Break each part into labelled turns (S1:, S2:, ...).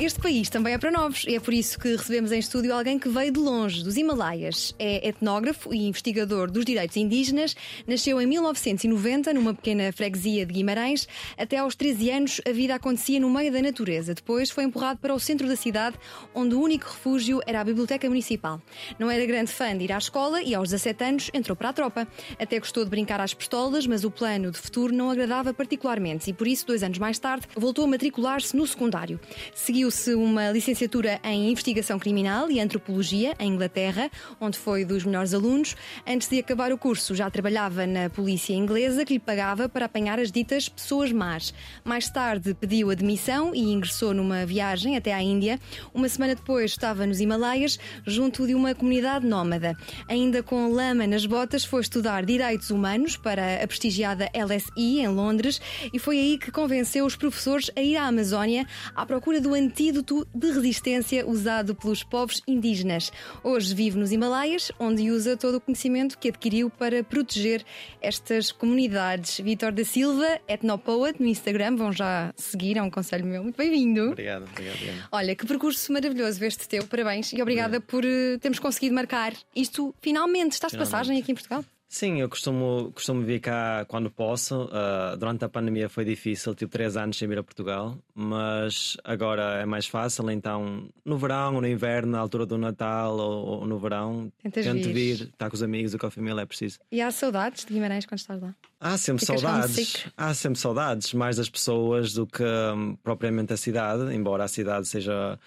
S1: Este país também é para novos e é por isso que recebemos em estúdio alguém que veio de longe, dos Himalaias. É etnógrafo e investigador dos direitos indígenas. Nasceu em 1990 numa pequena freguesia de Guimarães. Até aos 13 anos a vida acontecia no meio da natureza. Depois foi empurrado para o centro da cidade, onde o único refúgio era a Biblioteca Municipal. Não era grande fã de ir à escola e aos 17 anos entrou para a tropa. Até gostou de brincar às pistolas, mas o plano de futuro não agradava particularmente e por isso, dois anos mais tarde, voltou a matricular-se no secundário. Seguiu Seguiu-se uma licenciatura em Investigação Criminal e Antropologia em Inglaterra, onde foi dos melhores alunos. Antes de acabar o curso, já trabalhava na polícia inglesa, que lhe pagava para apanhar as ditas pessoas más. Mais tarde pediu admissão e ingressou numa viagem até à Índia. Uma semana depois estava nos Himalaias, junto de uma comunidade nómada. Ainda com lama nas botas, foi estudar Direitos Humanos para a prestigiada LSI em Londres e foi aí que convenceu os professores a ir à Amazónia à procura do antigo antídoto de resistência usado pelos povos indígenas. Hoje vive nos Himalaias, onde usa todo o conhecimento que adquiriu para proteger estas comunidades. Vitor da Silva, etnopoet no Instagram, vão já seguir, é um conselho meu. Muito bem-vindo.
S2: Obrigado, obrigado.
S1: Olha, que percurso maravilhoso este teu, parabéns e obrigada por uh, termos conseguido marcar isto finalmente. Estás de passagem aqui em Portugal?
S2: Sim, eu costumo, costumo vir cá quando posso. Uh, durante a pandemia foi difícil, tive três anos sem vir a Portugal, mas agora é mais fácil. Então, no verão ou no inverno, na altura do Natal ou, ou no verão,
S1: Tentas
S2: tento
S1: vir.
S2: vir, estar com os amigos ou com a família, é preciso.
S1: E há saudades de Guimarães quando estás lá?
S2: Há sempre Ficas saudades. Há sempre saudades, mais das pessoas do que um, propriamente a cidade, embora a cidade seja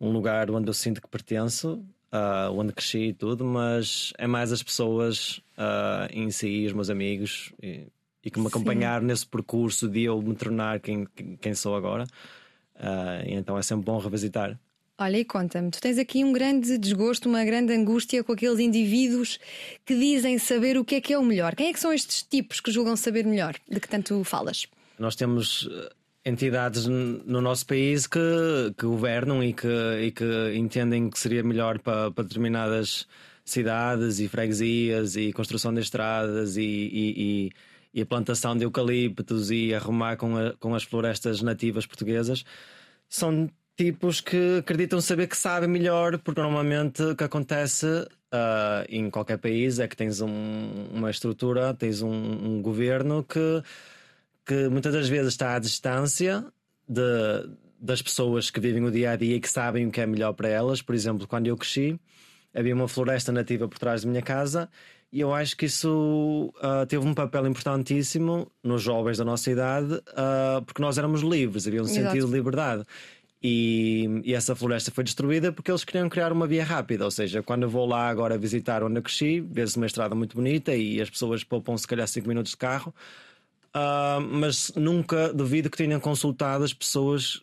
S2: um lugar onde eu sinto que pertenço uh, onde cresci e tudo, mas é mais as pessoas uh, em si, os meus amigos e, e que me acompanharam Sim. nesse percurso de eu me tornar quem, quem sou agora. Uh, então é sempre bom revisitar.
S1: Olha, e conta-me, tu tens aqui um grande desgosto, uma grande angústia com aqueles indivíduos que dizem saber o que é que é o melhor. Quem é que são estes tipos que julgam saber melhor, de que tanto falas?
S2: Nós temos entidades no nosso país que, que governam e que, e que entendem que seria melhor para, para determinadas cidades e freguesias e construção de estradas e, e, e, a plantação de eucaliptos e arrumar com, a, com as florestas nativas portuguesas. São tipos que acreditam saber que sabem melhor, porque normalmente o que acontece uh, em qualquer país é que tens um, uma estrutura, tens um, um governo que que muitas das vezes está à distância de, das pessoas que vivem o dia a dia e que sabem o que é melhor para elas. Por exemplo, quando eu cresci, havia uma floresta nativa por trás da minha casa e eu acho que isso uh, teve um papel importantíssimo nos jovens da nossa idade, uh, porque nós éramos livres, havia um Exato. sentido de liberdade. E, e, essa floresta foi destruída porque eles queriam criar uma via rápida. Ou seja, quando eu vou lá agora visitar onde eu cresci, vê-se uma estrada muito bonita e as pessoas poupam se calhar 5 minutos de carro. Uh, mas nunca duvido que tenham consultado as pessoas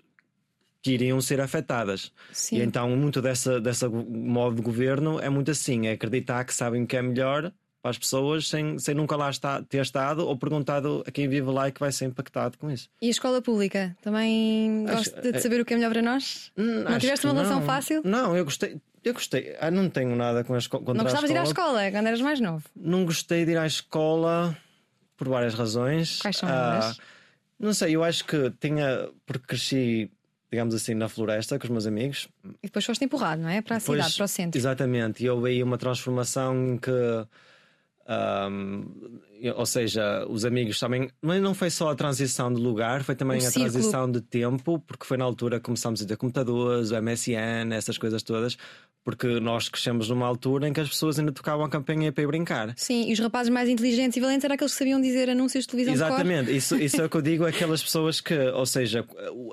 S2: que iriam ser afetadas.
S1: Sim.
S2: E então, muito dessa, dessa modo de governo é muito assim: é acreditar que sabem o que é melhor para as pessoas sem, sem nunca lá estar, ter estado ou perguntado a quem vive lá e que vai ser impactado com isso.
S1: E a escola pública? Também acho, gosta de é- saber o que é melhor para nós? Hum, não tiveste uma relação
S2: não.
S1: fácil?
S2: Não, eu gostei. Eu gostei, ah, não tenho nada com a escola.
S1: Não gostavas de ir à escola quando eras mais novo?
S2: Não gostei de ir à escola por várias razões.
S1: Quais são elas? Uh,
S2: não sei, eu acho que tinha. Porque cresci, digamos assim, na floresta com os meus amigos.
S1: E depois foste empurrado, não é? Para a depois, cidade, para o centro.
S2: Exatamente, e houve aí uma transformação que. Um, ou seja, os amigos também. Mas não foi só a transição de lugar, foi também o a círculo. transição de tempo, porque foi na altura que começámos a ter computadores, o MSN, essas coisas todas porque nós crescemos numa altura em que as pessoas ainda tocavam a campanha para ir brincar.
S1: Sim, e os rapazes mais inteligentes e valentes eram aqueles que sabiam dizer anúncios de televisão.
S2: Exatamente, isso, isso é o que eu digo, aquelas pessoas que, ou seja,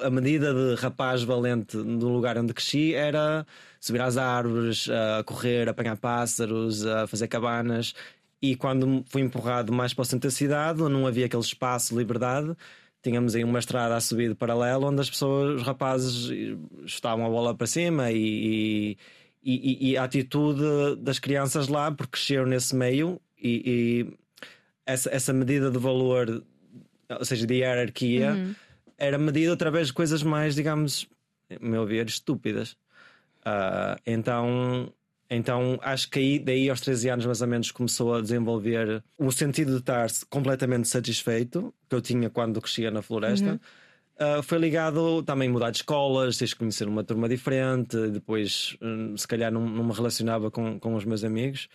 S2: a medida de rapaz valente no lugar onde cresci era subir às árvores, a correr, a apanhar pássaros, a fazer cabanas. E quando fui empurrado mais para o centro da cidade, onde não havia aquele espaço de liberdade, tínhamos aí uma estrada a subir de paralelo onde as pessoas, os rapazes, estavam a bola para cima e, e, e, e, a atitude das crianças lá, porque cresceram nesse meio e, essa, essa medida de valor, ou seja, de hierarquia, uhum. era medida através de coisas mais, digamos, a meu ver, estúpidas. Uh, então, então acho que aí, daí aos 13 anos mais ou menos começou a desenvolver o sentido de estar completamente satisfeito que eu tinha quando crescia na floresta. Uhum. Uh, foi ligado também mudar de escolas, tens de conhecer uma turma diferente, depois um, se calhar não, não, me relacionava com, com os meus amigos.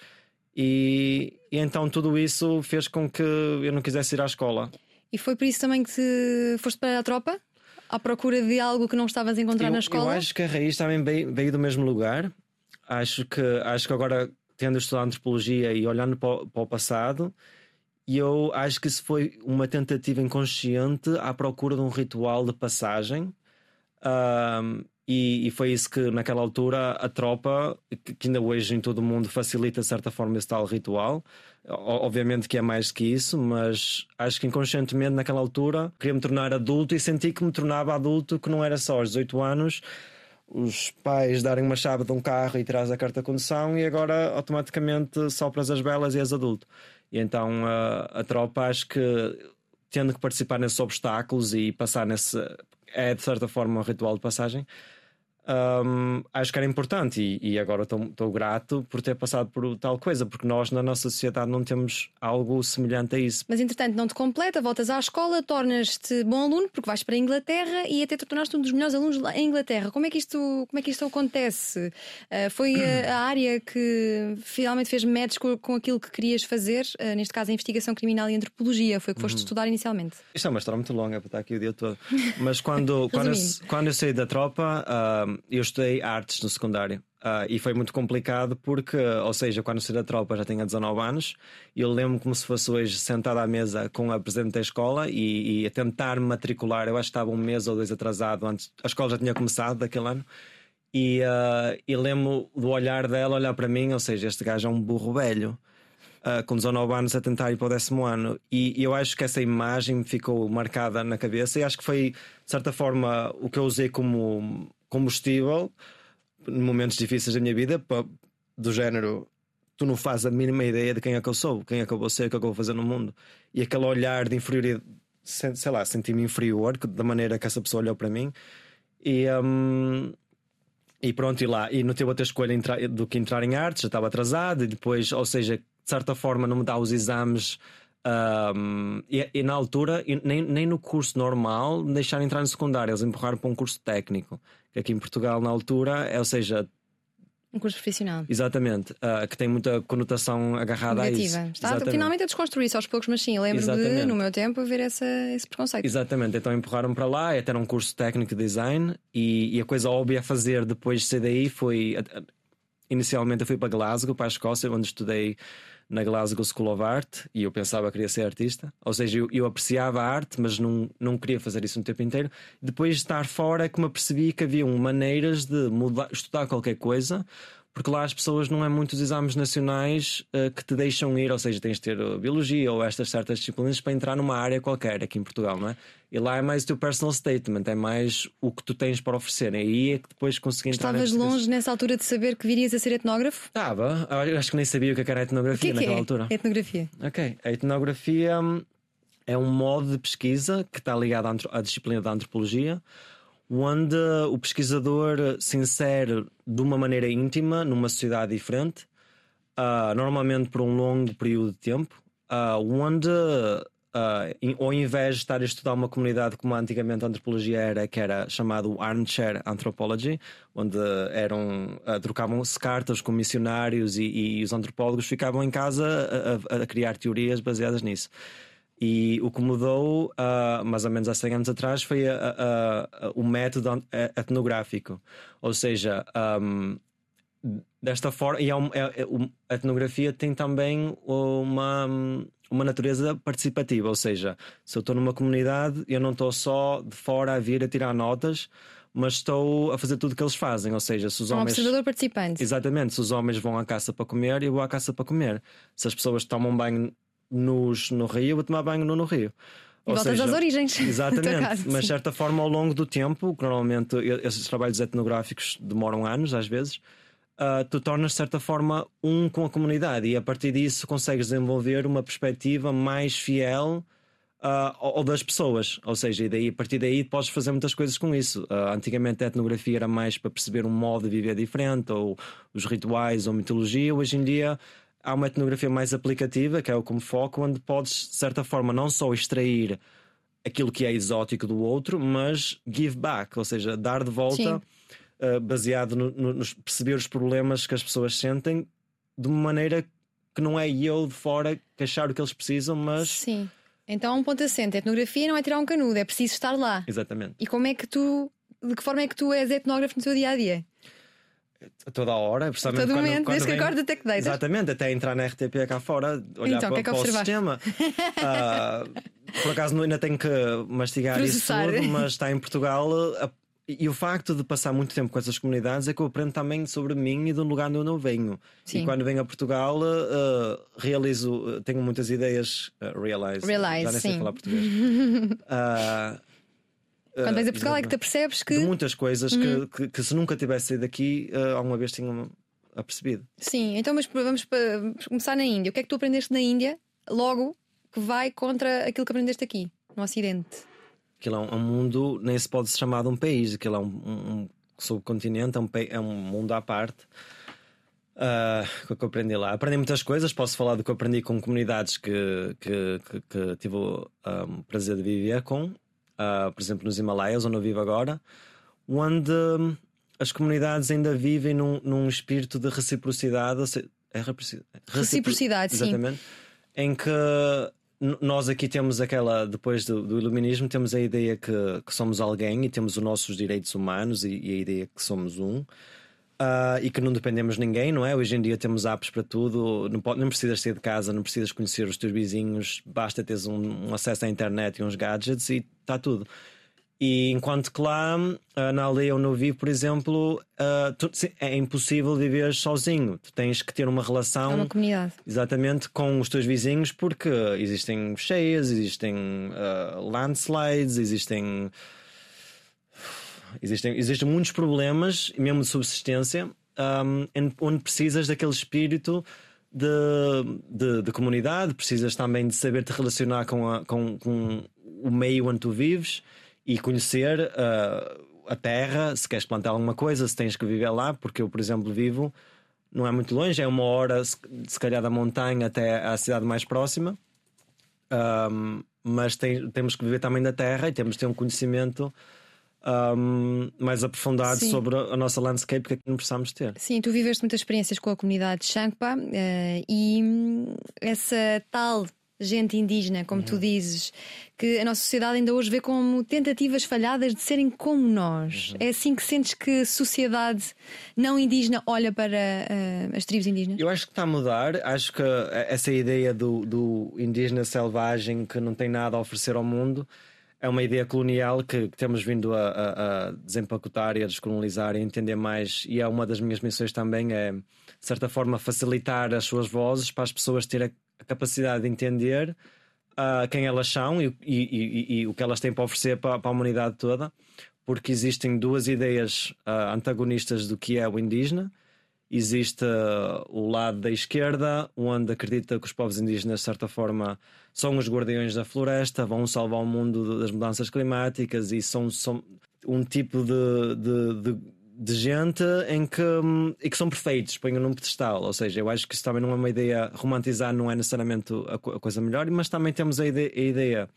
S2: E, e, então tudo isso fez com que eu não quisesse ir à escola.
S1: E foi por isso também que foste para a tropa? À procura de algo que não estavas a encontrar
S2: eu,
S1: na escola?
S2: Eu acho que a raiz também veio, veio do mesmo lugar. Acho que, acho que agora, tendo estudado antropologia e olhando para, para o passado, e eu acho que isso foi uma tentativa inconsciente à procura de um ritual de passagem. Um, e, e, foi isso que, naquela altura, a tropa, que ainda hoje em todo o mundo facilita de certa forma esse tal ritual. Obviamente que é mais que isso, mas acho que inconscientemente, naquela altura, queria me tornar adulto e senti que me tornava adulto, que não era só aos 18 anos os pais darem uma chave de um carro e traz a carta de condução e agora automaticamente sopras as velas e és adulto. E então a, a tropa acho que tendo que participar nesses obstáculos e passar nesse é de certa forma um ritual de passagem um, acho que era importante e, e agora estou grato por ter passado por tal coisa, porque nós na nossa sociedade não temos algo semelhante a isso.
S1: Mas entretanto não te completa, voltas à escola, tornas-te bom aluno porque vais para a Inglaterra e até te tornaste um dos melhores alunos em Inglaterra. Como é que isto, como é que isto acontece? Uh, foi a, a, área que finalmente fez match com, com aquilo que querias fazer, uh, neste caso a investigação criminal e antropologia, foi o que foste uhum. estudar inicialmente?
S2: Isto é uma história muito longa para estar aqui o dia todo. Mas quando, quando, eu, quando eu saí da tropa. Uh, eu estudei artes no secundário. Uh, e foi muito complicado porque, ou seja, quando saí da tropa já tinha 19 anos eu lembro como se fosse hoje sentado à mesa com a presidente da escola e, e a tentar me matricular. Eu acho que estava um mês ou dois atrasado antes, a escola já tinha começado daquele ano. E, uh, e lembro do olhar dela olhar para mim, ou seja, este gajo é um burro velho. Uh, com 19 anos a tentar ir para o décimo ano. E, e, eu acho que essa imagem me ficou marcada na cabeça e acho que foi, de certa forma, o que eu usei como combustível em momentos difíceis da minha vida, do género tu não fazes a mínima ideia de quem é que eu sou, quem é que eu vou ser, o que é que eu vou fazer no mundo. E aquele olhar de inferioridade, sei lá, senti-me inferior da maneira que essa pessoa olhou para mim. E, um, e pronto, e lá. E não teve outra escolha do que entrar em artes, já estava atrasado, e depois, ou seja, de certa forma, não me dá os exames um, e, e, na altura, nem, nem no curso normal deixaram entrar no secundário, eles empurraram para um curso técnico, que aqui em Portugal, na altura, é, ou seja,
S1: um curso profissional.
S2: Exatamente, uh, que tem muita conotação agarrada
S1: Negativa.
S2: a isso.
S1: Está Exatamente. finalmente a desconstruir-se aos poucos, mas sim, lembro Exatamente. de, no meu tempo, ver essa, esse preconceito.
S2: Exatamente, então empurraram para lá, até era um curso técnico de design, e, e, a coisa óbvia a fazer depois de ser daí foi. Inicialmente eu fui para Glasgow, para a Escócia, onde estudei na Glasgow School of Art e eu pensava que queria ser artista. Ou seja, eu, eu, apreciava a arte, mas não, não queria fazer isso o tempo inteiro. Depois de estar fora é que me apercebi que haviam maneiras de mudar, estudar qualquer coisa porque lá as pessoas não é muitos exames nacionais uh, que te deixam ir, ou seja, tens de ter biologia ou estas certas disciplinas para entrar numa área qualquer aqui em Portugal, não é? E lá é mais o teu personal statement, é mais o que tu tens para oferecer. E aí é que depois consegui entrar
S1: Estavas longe nessa altura de saber que virias a ser etnógrafo?
S2: Estava, acho que nem sabia o que era etnografia
S1: que
S2: é naquela
S1: que é?
S2: altura.
S1: Etnografia.
S2: Ok, a etnografia hum, é um modo de pesquisa que está ligado à, à disciplina da antropologia onde o pesquisador se insere de uma maneira íntima numa sociedade diferente, uh, normalmente por um longo período de tempo, uh, onde, uh, ao invés de estar a estudar uma comunidade como antigamente a antropologia era, que era chamado armchair anthropology, onde eram trocavam-se cartas com missionários e, e, os antropólogos ficavam em casa a, a, a criar teorias baseadas nisso. E o que mudou, uh, mais ou menos há 100 anos atrás, foi a, a, a, o método etnográfico. Ou seja, um, desta forma, e um, é, é, a etnografia tem também uma, uma natureza participativa. Ou seja, se eu estou numa comunidade, eu não estou só de fora a vir a tirar notas, mas estou a fazer tudo o que eles fazem. Ou seja, se os
S1: um
S2: homens.
S1: observador participante.
S2: Exatamente, se os homens vão à caça para comer, eu vou à caça para comer. Se as pessoas tomam banho nos, no rio, vou tomar banho no, no rio.
S1: E Ou voltas seja, às origens.
S2: Exatamente,
S1: caso,
S2: mas de certa forma ao longo do tempo, que normalmente esses trabalhos etnográficos demoram anos às vezes, uh, tu tornas de certa forma um com a comunidade e a partir disso consegues desenvolver uma perspectiva mais fiel uh, ou das pessoas. Ou seja, e daí, a partir daí podes fazer muitas coisas com isso. Uh, antigamente a etnografia era mais para perceber um modo de viver diferente, ou os rituais, ou mitologia. Hoje em dia há uma etnografia mais aplicativa, que é o como foco, onde podes, de certa forma, não só extrair aquilo que é exótico do outro, mas give back, ou seja, dar de volta, uh, baseado no, no, nos perceber os problemas que as pessoas sentem de uma maneira que não é eu de fora que achar o que eles precisam, mas.
S1: Sim. Então, um ponto assente. A etnografia não é tirar um canudo, é preciso estar lá.
S2: Exatamente.
S1: E como é que tu. De que forma é que tu és etnógrafo no teu dia a dia?
S2: A toda a hora,
S1: precisamente. A todo
S2: quando,
S1: momento,
S2: quando
S1: desde
S2: vem...
S1: que acorda até que deitas.
S2: Exatamente, até entrar na RTP cá fora, olhar
S1: então,
S2: para,
S1: que é que
S2: para o sistema. uh, por acaso ainda tenho que mastigar
S1: Processar.
S2: isso tudo, mas está em Portugal. A... E o facto de passar muito tempo com essas comunidades é que eu aprendo também sobre mim e do lugar onde eu não venho.
S1: Sim.
S2: E quando venho a Portugal, uh, realizo, tenho muitas ideias. Uh, realize.
S1: Realize,
S2: Já nem sei
S1: sim.
S2: falar português. Uh,
S1: Quando vens a Portugal é que te apercebes que.
S2: de muitas coisas
S1: Uhum.
S2: que, que, que se nunca tivesse saído daqui, uh, alguma vez tinham apercebido.
S1: Sim, então mas vamos vamos começar na Índia. O que é que tu aprendeste na Índia logo que vai contra aquilo que aprendeste aqui, no Ocidente?
S2: Aquilo é um, é um mundo, nem se pode chamar de um país, aquilo é um, um- subcontinente, é um, é um mundo à parte. Ah, o que é que eu aprendi lá? Aprendi muitas coisas, posso falar do que eu aprendi com comunidades que, que, que, que tive o um, prazer de viver com, Ah, por exemplo, nos Himalaias, onde eu vivo agora, onde hum, as comunidades ainda vivem num, num espírito de reciprocidade. É reciproci-
S1: Reciprocidade, sim.
S2: Exatamente. Em que nós aqui temos aquela, depois do, do iluminismo, temos a ideia que, que somos alguém e temos os nossos direitos humanos e, e a ideia que somos um. Ah, e que não dependemos de ninguém, não é? Hoje em dia temos apps para tudo, não, pode, não precisas sair de casa, não precisas conhecer os teus vizinhos, basta teres um, um acesso à internet e uns gadgets e está tudo. E enquanto que lá, ah, na aldeia onde eu vivo, por exemplo, ah, tu- é impossível viver sozinho. Tu tens que ter uma relação
S1: É uma comunidade.
S2: Exatamente, com os teus vizinhos, porque existem cheias, existem landslides, existem, existem. Existem muitos problemas, mesmo de subsistência, em- onde precisas daquele espírito de, de, de comunidade, precisas também de saber te relacionar com, a- com, com o meio onde tu vives e conhecer ah, a terra, se queres plantar alguma coisa, se tens que viver lá, porque eu, por exemplo, vivo não é muito longe, é uma hora, se calhar, da montanha até à cidade mais próxima. Um, mas tem- temos que viver também da terra e temos de ter um conhecimento um, mais aprofundado
S1: Sim.
S2: sobre a nossa landscape que aqui não precisamos ter.
S1: Sim, tu viveste muitas experiências com a comunidade de Shangpa eh, e hum, essa tal gente indígena, como
S2: Uhum.
S1: tu dizes, que a nossa sociedade ainda hoje vê como tentativas falhadas de serem como nós.
S2: Uhum.
S1: É assim que sentes que a sociedade não indígena olha para eh, as tribos indígenas?
S2: Eu acho que está a mudar. Acho que essa ideia do, do indígena selvagem que não tem nada a oferecer ao mundo é uma ideia colonial que, que temos vindo a, a- a desempacotar e a descolonizar e entender mais. E é uma das minhas missões também, é de certa forma facilitar as suas vozes para as pessoas terem a capacidade de entender ah, quem elas são e, e- e- o que elas têm para oferecer para, para a humanidade toda, porque existem duas ideias ah, antagonistas do que é o indígena. Existe ah, o lado da esquerda, onde acredita que os povos indígenas, de certa forma, são os guardiões da floresta, vão salvar o mundo das mudanças climáticas e são, são um tipo de, de, de, de gente em que, hum, e que são perfeitos, ponham num pedestal. Ou seja, eu acho que isso também não é uma ideia, romantizar não é necessariamente a coisa melhor, mas também temos a ideia, a ideia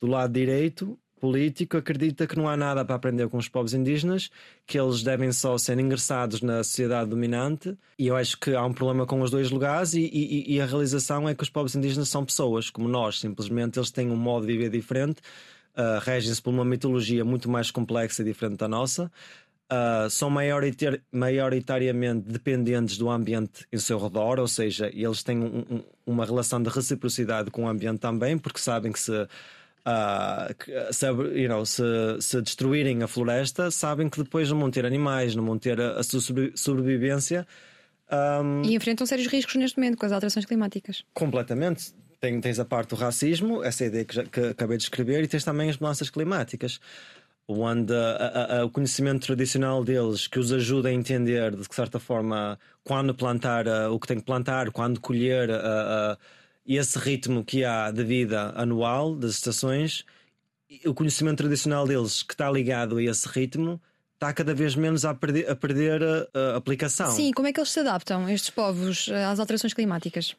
S2: do lado direito político acredita que não há nada para aprender com os povos indígenas, que eles devem só ser ingressados na sociedade dominante, e eu acho que há um problema com os dois lugares, e, e- e a realização é que os povos indígenas são pessoas como nós, simplesmente eles têm um modo de viver diferente, ah, regem-se por uma mitologia muito mais complexa e diferente da nossa. ah, são maioritar- maioritariamente dependentes do ambiente em seu redor, ou seja, eles têm um- um- uma relação de reciprocidade com o ambiente também, porque sabem que se ah, que, se, you know, se, se destruírem a floresta, sabem que depois não vão ter animais, não vão ter a, a sua sobre- sobrevivência ahm,
S1: E enfrentam sérios riscos neste momento com as alterações climáticas.
S2: completamente. Tem- tens a parte do racismo, essa ideia que, já- que acabei de escrever, e tens também as mudanças climáticas. onde a, a, o conhecimento tradicional deles que os ajuda a entender, de certa forma, quando plantar uh, o que tem que plantar, quando colher uh, uh, esse ritmo que há de vida anual das estações, o conhecimento tradicional deles que está ligado a esse ritmo está cada vez menos a perder, a, perder a, a aplicação.
S1: Sim, como é que eles se adaptam, estes povos, às alterações climáticas?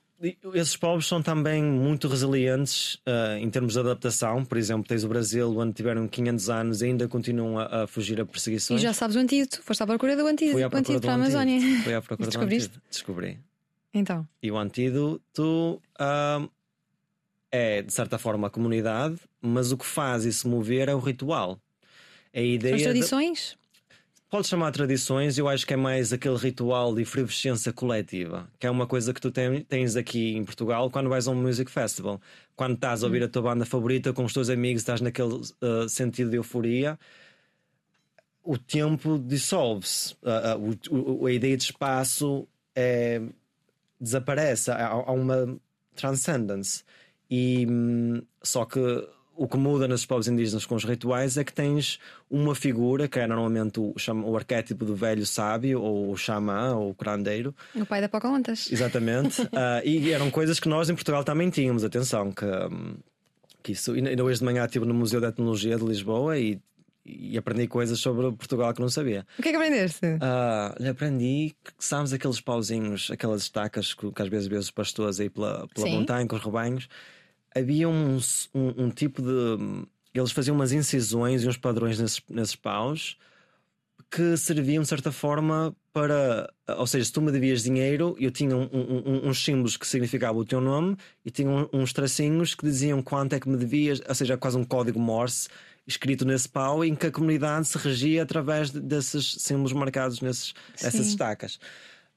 S2: Esses povos são também muito resilientes uh, em termos de adaptação. Por exemplo, tens o Brasil, onde tiveram 500 anos e ainda continuam a, a fugir a perseguições.
S1: E já sabes o antídoto, foste à procura do antídoto,
S2: Fui à procura
S1: antídoto para a Amazónia.
S2: Fui à procura do antídoto. Descobri.
S1: Então.
S2: E o antídoto uh, é, de certa forma, a comunidade, mas o que faz isso mover é o ritual.
S1: A ideia as tradições? De...
S2: Pode chamar tradições, eu acho que é mais aquele ritual de efervescência coletiva, que é uma coisa que tu tens aqui em Portugal quando vais a um music festival. Quando estás a ouvir a tua banda favorita com os teus amigos, estás naquele uh, sentido de euforia, o tempo dissolve-se. Uh, a ideia de espaço é, desaparece, há, há uma transcendence. E, um, só que o que muda nos povos indígenas com os rituais é que tens uma figura que é normalmente o, o arquétipo do velho sábio, ou o xamã, ou o curandeiro.
S1: O pai da Pocahontas.
S2: Exatamente. uh, e eram coisas que nós em Portugal também tínhamos. Atenção, que, que isso. Ainda hoje de manhã estive no Museu de Etnologia de Lisboa e, e aprendi coisas sobre Portugal que não sabia.
S1: O que é que aprendeste?
S2: Uh, aprendi que, sabes, aqueles pauzinhos, aquelas estacas que, que às vezes vês os pastores aí pela, pela montanha com os rebanhos havia um, um, um, tipo de. Eles faziam umas incisões e uns padrões nesses, nesses paus que serviam de certa forma para. Ou seja, se tu me devias dinheiro, eu tinha um, uns símbolos que significavam o teu nome e tinha uns tracinhos que diziam quanto é que me devias, ou seja, quase um código Morse escrito nesse pau em que a comunidade se regia através desses símbolos marcados nesses, nessas estacas.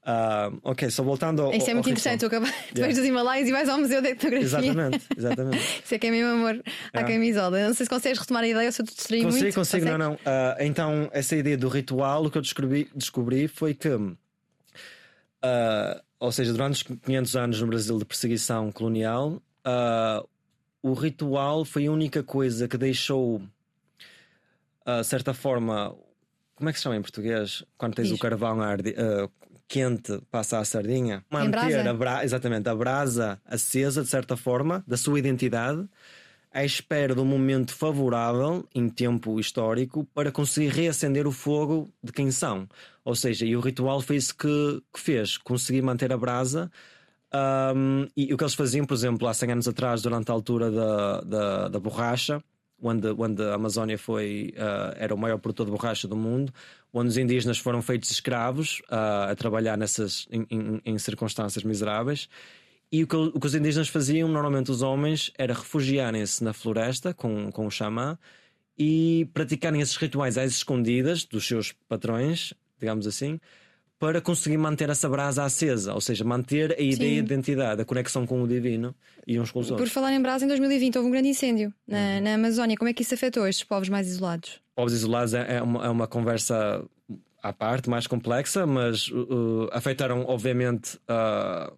S2: Uh, ok, só voltando ao.
S1: Isso é muito interessante. Tu acabas depois dos Himalaias e vais ao Museu de Etnografia.
S2: Exatamente, exatamente.
S1: Isso é que é mesmo amor à é. camisola. Não sei se consegues retomar a ideia ou se eu te distraí
S2: consigo,
S1: muito.
S2: Consigo, consigo, não, não. Uh, então, essa ideia do ritual, o que eu descobri, descobri foi que. Uh, ou seja, durante os 500 anos no Brasil de perseguição colonial, o ritual foi a única coisa que deixou, de certa forma, como é que se chama em português? Quando tens Diz. o carvão arde, uh, quente passa a sardinha, manter a bra exatamente a brasa acesa de certa forma da sua identidade à espera de um momento favorável em tempo histórico para conseguir reacender o fogo de quem são. Ou seja, e o ritual foi isso que, que fez, conseguir manter a brasa. Um, e o que eles faziam, por exemplo, há 100 anos atrás, durante a altura da, da, da borracha, onde, a Amazónia foi, uh, era o maior produtor de borracha do mundo, onde os indígenas foram feitos escravos uh, a trabalhar nessas, em, em, em, circunstâncias miseráveis. E o que, o que os indígenas faziam, normalmente os homens, era refugiarem-se na floresta com, com o xamã e praticarem esses rituais às escondidas dos seus patrões, digamos assim, para conseguir manter essa brasa acesa, ou seja, manter a ideia Sim. de identidade, a conexão com o divino e uns com os outros.
S1: Por falar em brasa, em 2020 houve um grande incêndio na, uhum. na Amazónia. Como é que isso afetou estes povos mais isolados?
S2: Povos isolados é, é uma, é uma conversa à parte, mais complexa, mas uh, uh afetaram, obviamente, uh,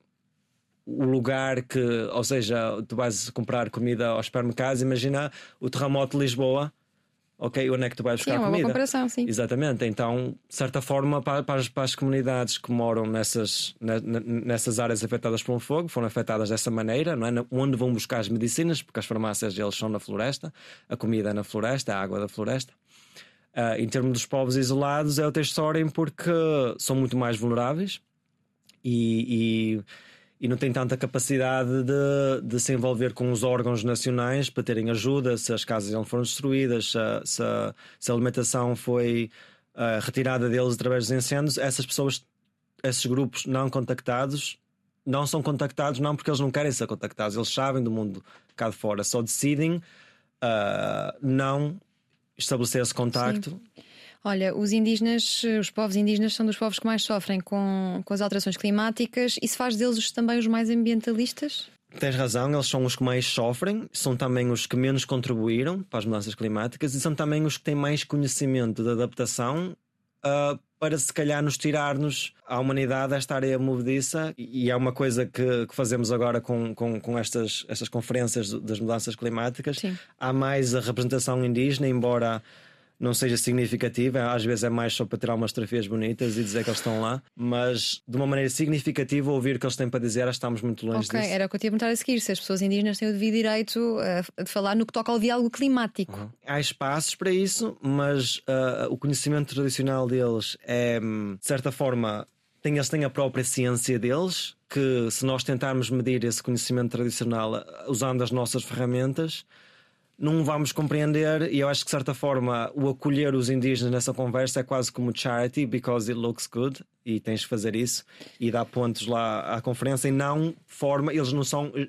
S2: o lugar que, ou seja, tu vais comprar comida aos supermercados, imagina o terremoto de Lisboa ok, onde é que tu vais buscar
S1: sim, é
S2: comida?
S1: Uma comparação, sim.
S2: Exatamente, então, de certa forma, para, para, as, para as comunidades que moram nessas, nessas áreas afetadas pelo fogo, foram afetadas dessa maneira, não é? Onde vão buscar as medicinas, porque as farmácias eles são na floresta, a comida é na floresta, a água da floresta. Uh, em termos dos povos isolados, é outra história porque são muito mais vulneráveis e, e e não tem tanta capacidade de, de, se envolver com os órgãos nacionais para terem ajuda se as casas não foram destruídas, se a, se se a alimentação foi uh, retirada deles através dos incêndios. Essas pessoas, esses grupos não contactados, não são contactados não porque eles não querem ser contactados, eles sabem do mundo cá de fora, só decidem uh, não estabelecer esse contacto. Sim.
S1: Olha, os indígenas, os povos indígenas são dos povos que mais sofrem com, com as alterações climáticas. Isso faz deles também os mais ambientalistas?
S2: Tens razão, eles são os que mais sofrem, são também os que menos contribuíram para as mudanças climáticas e são também os que têm mais conhecimento de adaptação uh, para se calhar nos tirar-nos à humanidade esta área movediça e é uma coisa que, que fazemos agora com, com, com, estas, estas conferências das mudanças climáticas.
S1: Sim.
S2: Há mais a representação indígena, embora não seja significativa, às vezes é mais só para tirar umas fotografias bonitas e dizer que eles estão lá, mas de uma maneira significativa ouvir o que eles têm para dizer, estamos muito longe
S1: Ok,
S2: disso.
S1: era o que eu tinha a perguntar a seguir: se as pessoas indígenas têm o devido direito a, de falar no que toca ao diálogo climático.
S2: Uhum. Há espaços para isso, mas uh, o conhecimento tradicional deles é, hum, de certa forma, tem, eles têm a própria ciência deles, que se nós tentarmos medir esse conhecimento tradicional uh, usando as nossas ferramentas, não vamos compreender, e eu acho que de certa forma o acolher os indígenas nessa conversa é quase como charity, because it looks good, e tens de fazer isso e dar pontos lá à conferência, e não forma, eles não são eh,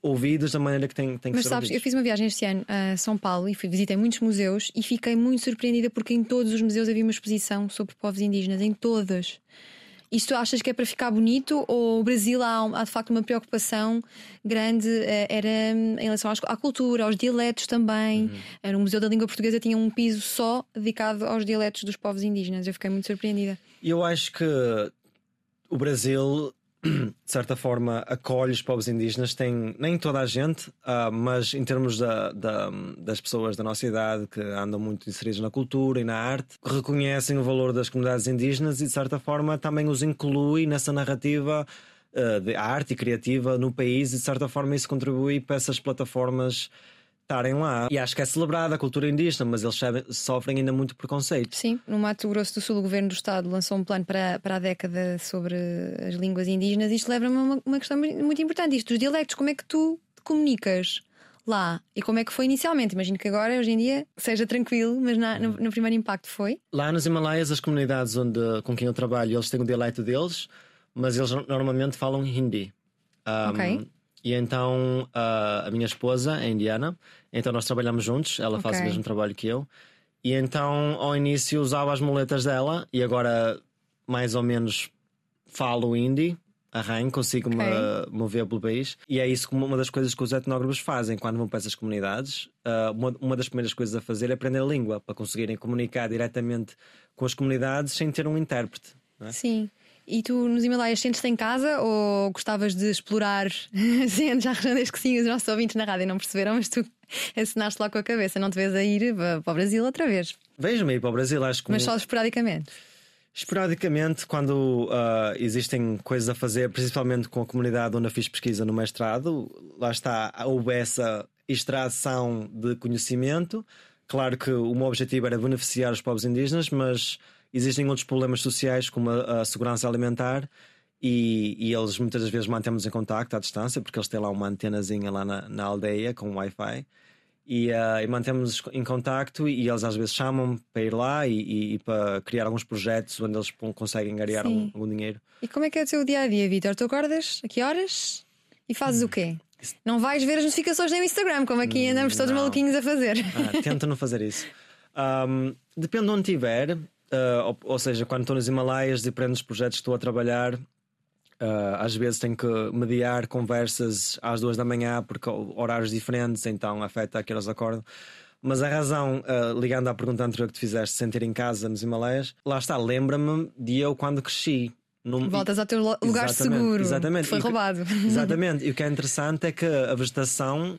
S2: ouvidos da maneira que têm, têm que
S1: Mas
S2: ser
S1: sabes, eu
S2: ouvidos.
S1: fiz uma viagem este ano a São Paulo e fui, visitei muitos museus e fiquei muito surpreendida porque em todos os museus havia uma exposição sobre povos indígenas, em todas. Isto achas que é para ficar bonito ou o Brasil há, há de facto uma preocupação grande? eh, Era hum, em relação às- à cultura, aos dialetos também. Eh, No Museu da Língua Portuguesa tinha um piso só dedicado aos dialetos dos povos indígenas. Eu fiquei muito surpreendida.
S2: Eu acho que o Brasil, de certa forma, acolhe os povos indígenas. Tem nem toda a gente, ah, mas em termos da- da- das pessoas da nossa idade que andam muito inseridas na cultura e na arte, reconhecem o valor das comunidades indígenas e, de certa forma, também os inclui nessa narrativa. ah, de arte e criativa no país, e de certa forma isso contribui para essas plataformas estarem lá. E acho que é celebrada a cultura indígena, mas eles sofrem ainda muito preconceito.
S1: Sim, no Mato Grosso do Sul, o governo do Estado lançou um plano para, para a década sobre as línguas indígenas. Isto leva-me a uma, uma questão muito importante: isto dos dialectos. Como é que tu te comunicas lá? E como é que foi inicialmente? Imagino que agora, hoje em dia, seja tranquilo, mas na- no, no primeiro impacto foi.
S2: Lá nos Himalaias, as comunidades onde, com quem eu trabalho, eles têm o dialeto deles, mas eles normalmente falam hindi. Um,
S1: Ok.
S2: E então ah, a minha esposa é indiana, então nós trabalhamos juntos, ela faz o mesmo trabalho que eu. E então ao início usava as muletas dela e agora mais ou menos falo hindi, arranho, consigo me
S1: Ok.
S2: mover pelo país. E é isso como uma das coisas que os etnógrafos fazem quando vão para essas comunidades. Ah, uma, uma das primeiras coisas a fazer é aprender a língua para conseguirem comunicar diretamente com as comunidades sem ter um intérprete. é?
S1: Sim. E tu nos Himalaias sentes-te em casa ou gostavas de explorar? Sim, já respondeste que sim, os nossos ouvintes na rádio não perceberam, mas tu assinaste lá com a cabeça, não te vês a ir para o Brasil outra vez,
S2: Vejo-me ir para o Brasil, acho que
S1: mas só esporadicamente.
S2: Esporadicamente, quando ah, existem coisas a fazer, principalmente com a comunidade onde eu fiz pesquisa no mestrado, lá está, houve essa extração de conhecimento. Claro que o meu objetivo era beneficiar os povos indígenas, mas existem outros problemas sociais, como a, a segurança alimentar, e, e eles muitas das vezes mantemos em contacto à distância, porque eles têm lá uma antenazinha lá na, na aldeia com Wi-Fi. E, ah, e mantemos em contacto e eles às vezes chamam para ir lá e, e- para criar alguns projetos onde eles conseguem ganhar algum, algum dinheiro.
S1: E como é que é o teu dia a dia, Vitor? Tu acordas? A que horas? E fazes o quê? Não vais ver as notificações no Instagram, como aqui andamos todos
S2: não.
S1: maluquinhos a fazer.
S2: Ah, tenta não fazer isso. Ahm, depende de onde estiver, ah, ou, ou seja, quando estou nos Himalaias, dos projetos que estou a trabalhar. ah, às vezes tenho que mediar conversas às duas da manhã porque horários diferentes, então afeta a que eles acordam. Mas a razão, ah, ligando à pergunta anterior que te fizeste, sentir em casa nos Himalaias, lá está, lembra-me de eu quando cresci. Num-
S1: Voltas ao teu lugar
S2: Exatamente,
S1: seguro.
S2: Exatamente.
S1: Foi
S2: E o que-
S1: roubado.
S2: Exatamente. E o que é interessante é que a vegetação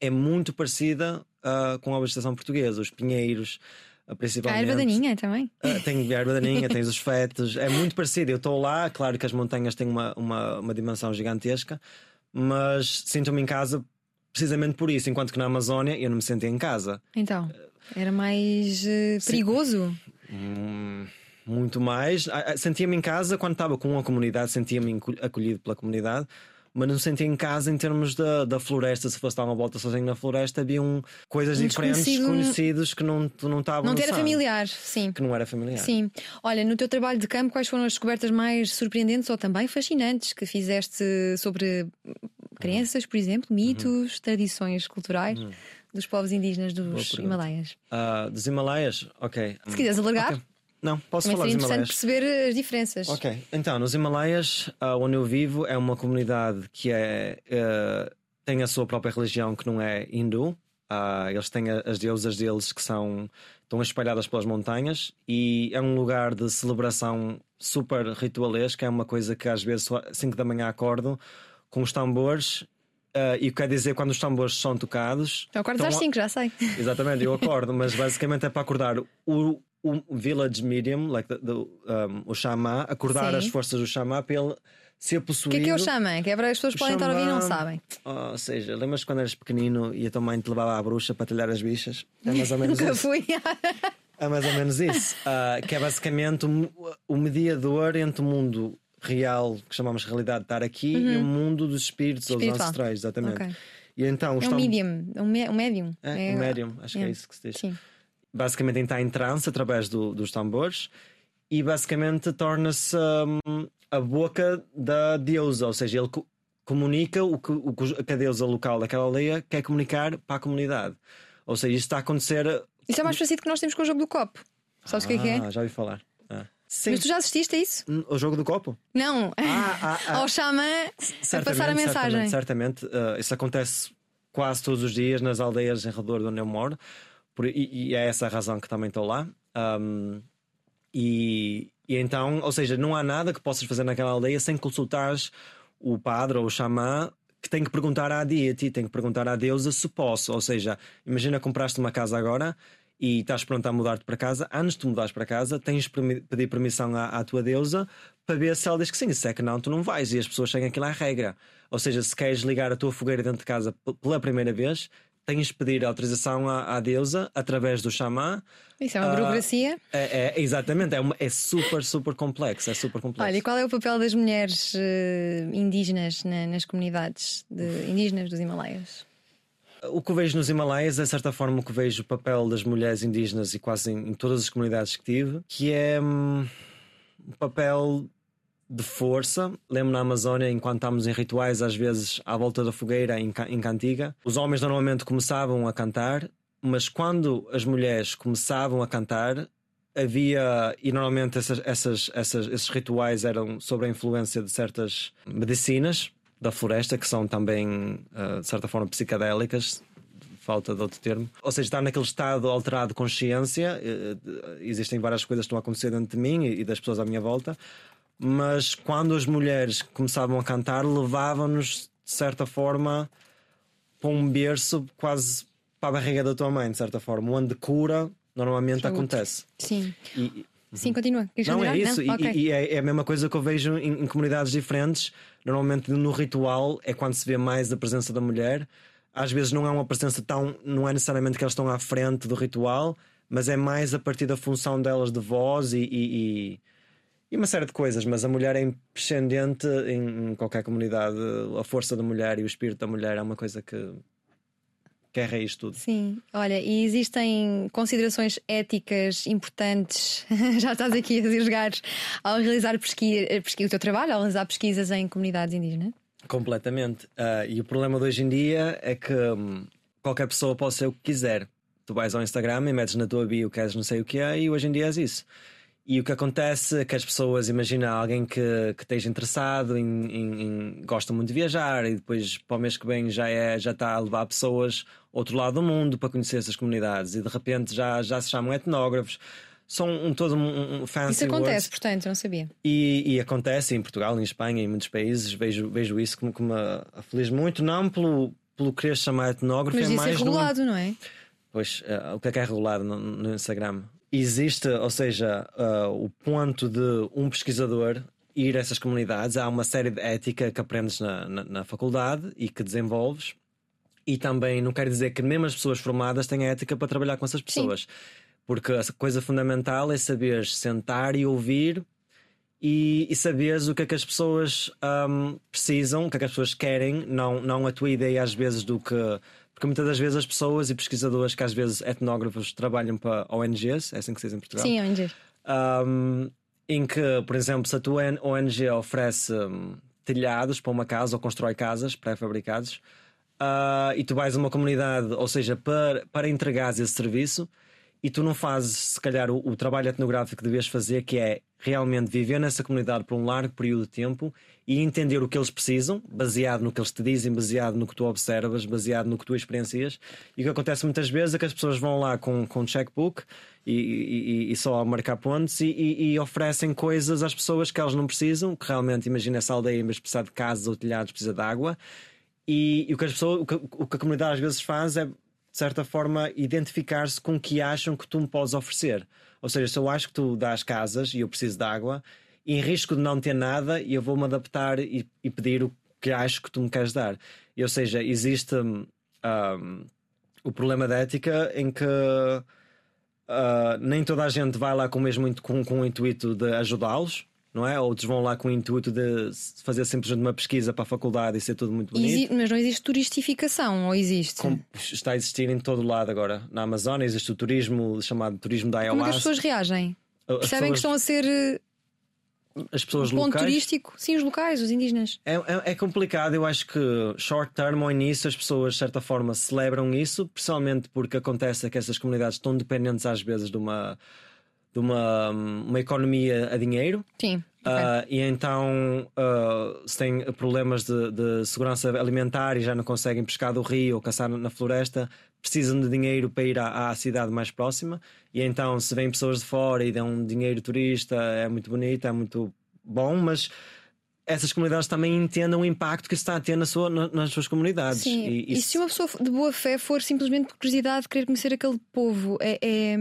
S2: é muito parecida ah, com a vegetação portuguesa, os pinheiros, ah,
S1: A
S2: principalmente.
S1: erva daninha também.
S2: Ah, tem a erva daninha, tens os fetos, é muito parecido. Eu estou lá, claro que as montanhas têm uma, uma, uma dimensão gigantesca, mas sinto-me em casa precisamente por isso, enquanto que na Amazónia eu não me sentia em casa.
S1: Então, era mais eh, perigoso.
S2: Hum, muito mais. Ah, Sentia-me em casa quando estava com uma comunidade, sentia-me acolhido pela comunidade, mas não sentia em casa em termos da, da floresta. Se fosse dar uma volta sozinho na floresta, havia um, coisas
S1: Um
S2: diferentes, conhecidos que não, não estavam
S1: Não te era familiar, sim.
S2: Que não era familiar.
S1: Sim. Olha, no teu trabalho de campo, quais foram as descobertas mais surpreendentes ou também fascinantes que fizeste sobre crenças, por exemplo, mitos, tradições culturais dos povos indígenas dos. Himalaias?
S2: Ah, dos Himalaias, ok.
S1: Se quiseres alargar,
S2: Ok. Não, posso
S1: também
S2: falar dos
S1: interessante
S2: Himalaias.
S1: perceber as diferenças.
S2: Ok, então, nos Himalaias, ah, onde eu vivo, é uma comunidade que é, eh, tem a sua própria religião que não é hindu. Ah, eles têm as deusas deles que são estão espalhadas pelas montanhas e é um lugar de celebração super ritualesca. É uma coisa que às vezes, só às 5 da manhã, acordo com os tambores Uh, e quer dizer quando os tambores são tocados.
S1: Então acordas às 5, já sei.
S2: Exatamente, eu acordo, mas basicamente é para acordar o, o village medium, like the, the, um, o xamã, acordar Sim. as forças do xamã para ele ser possuído.
S1: O que é que é o xamã? Que é para as pessoas podem estar a ouvir e não sabem.
S2: ou seja, lembras quando eras pequenino e a tua mãe te levava à bruxa para talhar as bichas? É mais ou menos
S1: Nunca
S2: isso.
S1: fui.
S2: é mais ou menos isso. Uh, que é basicamente o, o mediador entre o mundo real, que chamamos de realidade de estar aqui, uhum. e o mundo dos espíritos ou dos ancestrais, exatamente. Okay.
S1: E então, é um medium, um, um médium.
S2: É, é, um médium, acho é. que é isso que se diz. Sim. Basicamente está em trance através do, dos tambores e basicamente torna-se um, a boca da deusa, ou seja, ele co comunica o que, o que a deusa local daquela aldeia quer comunicar para a comunidade. Ou seja, isto está a acontecer.
S1: Isso é mais parecido que nós temos com o jogo do copo. Sabes o que é que é?
S2: Ah, já ouvi falar.
S1: Sim. Mas tu já assististe a isso?
S2: O jogo do copo?
S1: Não. Ah, ah, ah. Ao xamã a passar a mensagem.
S2: Certamente, certamente. Uh, isso acontece quase todos os dias nas aldeias em redor de onde eu moro. Por, e, e, é essa a razão que também estou lá. Um, e, e, então, ou seja, não há nada que possas fazer naquela aldeia sem consultares o padre ou o xamã que tem que perguntar à deity, tem que perguntar à deusa se posso. Ou seja, imagina compraste uma casa agora e estás pronto a mudar-te para casa, antes de mudares para casa, tens de pedir permissão à, à, tua deusa para ver se ela diz que sim. Se é que não, tu não vais. E as pessoas seguem aquilo à regra. Ou seja, se queres ligar a tua fogueira dentro de casa pela primeira vez, tens de pedir autorização à, à deusa através do xamã.
S1: Isso é uma burocracia?
S2: Uh, é, é, exatamente, é, uma, é super, super complexo. É super complexo.
S1: Olha, e qual é o papel das mulheres uh, indígenas na, nas comunidades de, indígenas dos Himalaias?
S2: O que vejo nos Himalaias é, de certa forma, o que vejo o papel das mulheres indígenas e quase em, em todas as comunidades que tive, que é um, um papel de força. Lembro na Amazônia, enquanto estávamos em rituais, às vezes à volta da fogueira, em, em cantiga, os homens normalmente começavam a cantar, mas quando as mulheres começavam a cantar, havia e normalmente essas, essas, essas, esses rituais eram sobre a influência de certas medicinas da floresta, que são também, uh, de certa forma, psicadélicas, falta de outro termo. Ou seja, estar naquele estado alterado de consciência. Uh, existem várias coisas que estão a acontecer dentro de mim e das pessoas à minha volta, mas quando as mulheres começavam a cantar, levavam-nos, de certa forma, para um berço quase para a barriga da tua mãe, de certa forma, onde cura normalmente acontece.
S1: Sim. E, Sim, continua.
S2: Queres não, é isso. Não? E, okay. e é, é, a mesma coisa que eu vejo em, em, comunidades diferentes. Normalmente no ritual é quando se vê mais a presença da mulher. Às vezes não é uma presença tão. Não é necessariamente que elas estão à frente do ritual, mas é mais a partir da função delas de voz e, e, e uma série de coisas. Mas a mulher é imprescindente em, em qualquer comunidade. A força da mulher e o espírito da mulher é uma coisa que que é raiz tudo.
S1: Sim, olha, e existem considerações éticas importantes, já estás aqui a jogar ao realizar pesquisa, pesquisa, o teu trabalho, ao realizar pesquisas em comunidades indígenas?
S2: Completamente. Uh, e o problema de hoje em dia é que um, qualquer pessoa pode ser o que quiser. Tu vais ao Instagram e metes na tua bio que és não sei o que é, e hoje em dia és isso. E o que acontece é que as pessoas, imagina alguém que, que esteja interessado em, em, em, gosta muito de viajar e depois para o mês que vem já, é, já está a levar pessoas ao outro lado do mundo para conhecer essas comunidades e de repente já, já se chamam etnógrafos. São um, todo um, um fancy
S1: Isso acontece,
S2: words.
S1: portanto, não sabia.
S2: E, e, acontece em Portugal, em Espanha, em muitos países, vejo, vejo isso como, como aflige muito, não pelo, pelo querer chamar etnógrafo,
S1: Mas
S2: é
S1: isso
S2: mais.
S1: é regulado, não é?
S2: Pois, uh, o que é que é regulado no, no Instagram? Existe, ou seja, uh, o ponto de um pesquisador ir a essas comunidades. Há uma série de ética que aprendes na, na, na, faculdade e que desenvolves. E também não quer dizer que mesmo as pessoas formadas têm ética para trabalhar com essas pessoas. Sim. Porque a coisa fundamental é saber sentar e ouvir e, e saberes o que é que as pessoas um, precisam, o que é que as pessoas querem, não, não a tua ideia às vezes do que porque muitas das vezes as pessoas e pesquisadores, que às vezes etnógrafos, trabalham para ONGs, é assim que se diz em Portugal?
S1: Sim, ONGs.
S2: Um, em que, por exemplo, se a tua ONG oferece um, telhados para uma casa ou constrói casas pré-fabricados uh, e tu vais a uma comunidade, ou seja, para, para entregar esse serviço e tu não fazes, se calhar, o, o trabalho etnográfico que devias fazer, que é realmente viver nessa comunidade por um largo período de tempo e entender o que eles precisam, baseado no que eles te dizem, baseado no que tu observas, baseado no que tu experiencias. E o que acontece muitas vezes é que as pessoas vão lá com, com checkbook e, e, e só marcar pontos e, e, oferecem coisas às pessoas que elas não precisam, que realmente, imagina essa aldeia, em vez de casas ou telhados, precisa de água. E, e o, que as pessoas, o, que, o que a comunidade às vezes faz é, de certa forma, identificar-se com o que acham que tu me podes oferecer. Ou seja, se eu acho que tu dás casas e eu preciso de água, e em risco de não ter nada, eu vou-me adaptar e, e, pedir o que acho que tu me queres dar. E, ou seja, existe um, o problema da ética em que uh, nem toda a gente vai lá com o mesmo com, com o intuito de ajudá-los não é? Outros vão lá com o intuito de fazer simplesmente uma pesquisa para a faculdade e ser tudo muito bonito.
S1: Exi mas não existe turistificação, ou existe?
S2: Como está a existir em todo lado agora. Na Amazônia existe o turismo chamado turismo da ayahuasca. Como é
S1: as pessoas reagem? As Percebem pessoas... que estão a ser eh,
S2: as pessoas
S1: um ponto
S2: locais.
S1: turístico, sim, os locais, os indígenas.
S2: É, é, é, complicado, eu acho que short term ao início as pessoas de certa forma celebram isso, principalmente porque acontece que essas comunidades estão dependentes às vezes de uma de uma, uma economia a dinheiro.
S1: Sim.
S2: Uh, e então, uh, se têm problemas de, de, segurança alimentar e já não conseguem pescar do rio ou caçar na floresta, precisam de dinheiro para ir à, à, cidade mais próxima. E então, se vêm pessoas de fora e dão dinheiro turista, é muito bonito, é muito bom, mas essas comunidades também entendam o impacto que está a ter na sua, nas suas comunidades.
S1: Sim. E, e, se uma pessoa de boa fé for simplesmente por curiosidade querer conhecer aquele povo, é, é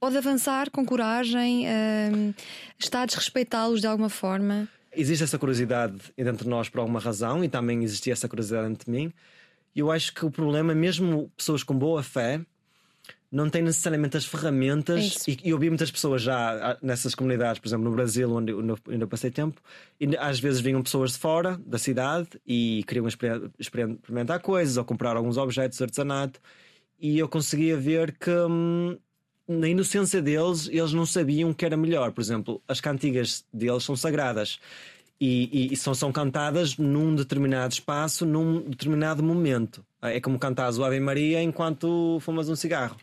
S1: pode avançar com coragem, uh, está a desrespeitá-los de alguma forma?
S2: Existe essa curiosidade entre nós por alguma razão e também existia essa curiosidade entre mim. E eu acho que o problema, mesmo pessoas com boa fé, não têm necessariamente as ferramentas. É e, e eu vi muitas pessoas já nessas comunidades, por exemplo, no Brasil, onde eu ainda passei tempo, e às vezes vinham pessoas de fora da cidade e queriam experimentar coisas ou comprar alguns objetos de artesanato. E eu conseguia ver que hum, na inocência deles, eles não sabiam que era melhor. Por exemplo, as cantigas deles são sagradas e, e, e são, são cantadas num determinado espaço, num determinado momento. É como cantar o Ave Maria enquanto fumas um cigarro.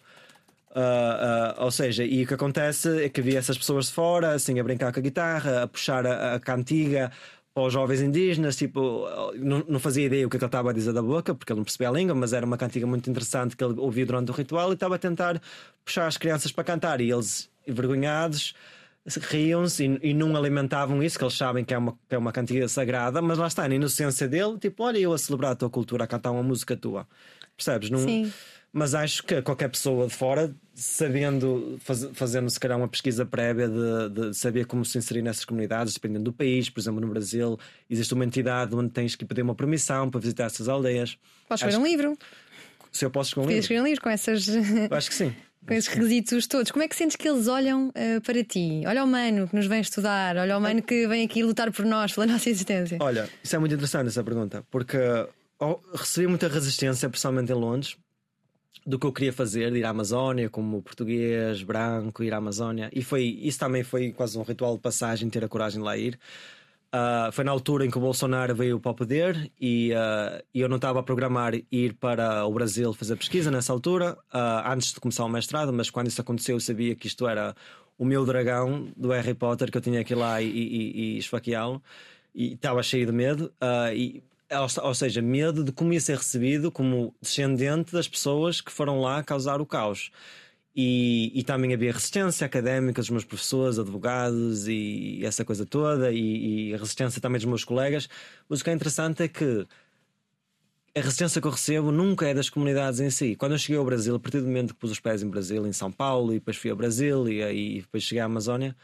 S2: Uh, uh, ou seja, e o que acontece é que havia essas pessoas de fora, assim, a brincar com a guitarra, a puxar a, a cantiga, aos jovens indígenas, tipo, não, não fazia ideia o que, é que ele estava a dizer da boca, porque ele não percebia a língua, mas era uma cantiga muito interessante que ele ouvia durante o ritual e estava a tentar puxar as crianças para cantar. E eles, envergonhados, riam-se e, e, não alimentavam isso, que eles sabem que é, uma, que é uma cantiga sagrada, mas lá está, na inocência dele, tipo, olha eu a celebrar a tua cultura, a cantar uma música tua. Percebes? Não,
S1: Sim
S2: mas acho que qualquer pessoa de fora, sabendo, faz, fazendo se calhar uma pesquisa prévia de, de, saber como se inserir nessas comunidades, dependendo do país, por exemplo, no Brasil, existe uma entidade onde tens que pedir uma permissão para visitar essas aldeias.
S1: Podes escrever um livro.
S2: Se eu posso escrever um livro.
S1: escrever um livro com essas.
S2: acho que sim.
S1: Com esses requisitos todos, como é que sentes que eles olham uh, para ti? Olha o mano que nos vem estudar, olha o mano que vem aqui lutar por nós, pela nossa existência.
S2: Olha, isso é muito interessante essa pergunta, porque oh, recebi muita resistência, principalmente em Londres, do que eu queria fazer, de ir à Amazónia, como português, branco, ir à Amazónia. E foi, isso também foi quase um ritual de passagem, ter a coragem de lá ir. Uh, foi na altura em que o Bolsonaro veio para o poder e uh, eu não estava a programar ir para o Brasil fazer pesquisa nessa altura, uh, antes de começar o mestrado, mas quando isso aconteceu eu sabia que isto era o meu dragão do Harry Potter, que eu tinha que ir lá e, e, e esfaqueá-lo. E estava cheio de medo. e ou seja, medo de como ia ser recebido como descendente das pessoas que foram lá causar o caos. E, e também havia resistência académica dos meus professores, advogados e essa coisa toda, e, e resistência também dos meus colegas. Mas o que é interessante é que a resistência que eu recebo nunca é das comunidades em si. Quando eu cheguei ao Brasil, a partir do momento que pus os pés em Brasil, em São Paulo, e depois fui ao Brasil e, e depois cheguei à Amazónia,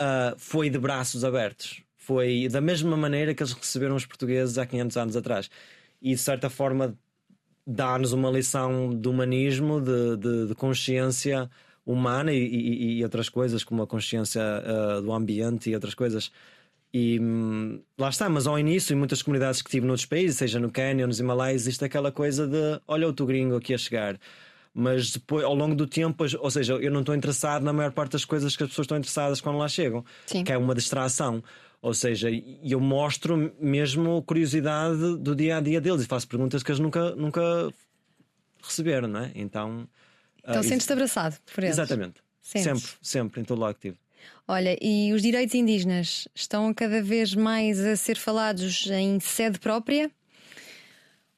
S2: uh, foi de braços abertos foi da mesma maneira que eles receberam os portugueses há 500 anos atrás. E de certa forma dá-nos uma lição de humanismo, de, de, de consciência humana e, e, e, outras coisas, como a consciência uh, do ambiente e outras coisas. E hum, lá está, mas ao início, em muitas comunidades que tive noutros países, seja no Quênia nos Himalaias, existe aquela coisa de olha o teu gringo aqui a chegar. Mas depois, ao longo do tempo, ou seja, eu não estou interessado na maior parte das coisas que as pessoas estão interessadas quando lá chegam,
S1: Sim.
S2: que é uma distração. Ou seja, eu mostro mesmo curiosidade do dia a dia deles e faço perguntas que eles nunca, nunca receberam, não é? Então.
S1: Então uh, sentes-te abraçado por eles.
S2: Exatamente. Sentes. Sempre, sempre, em todo lado que tive.
S1: Olha, e os direitos indígenas estão cada vez mais a ser falados em sede própria?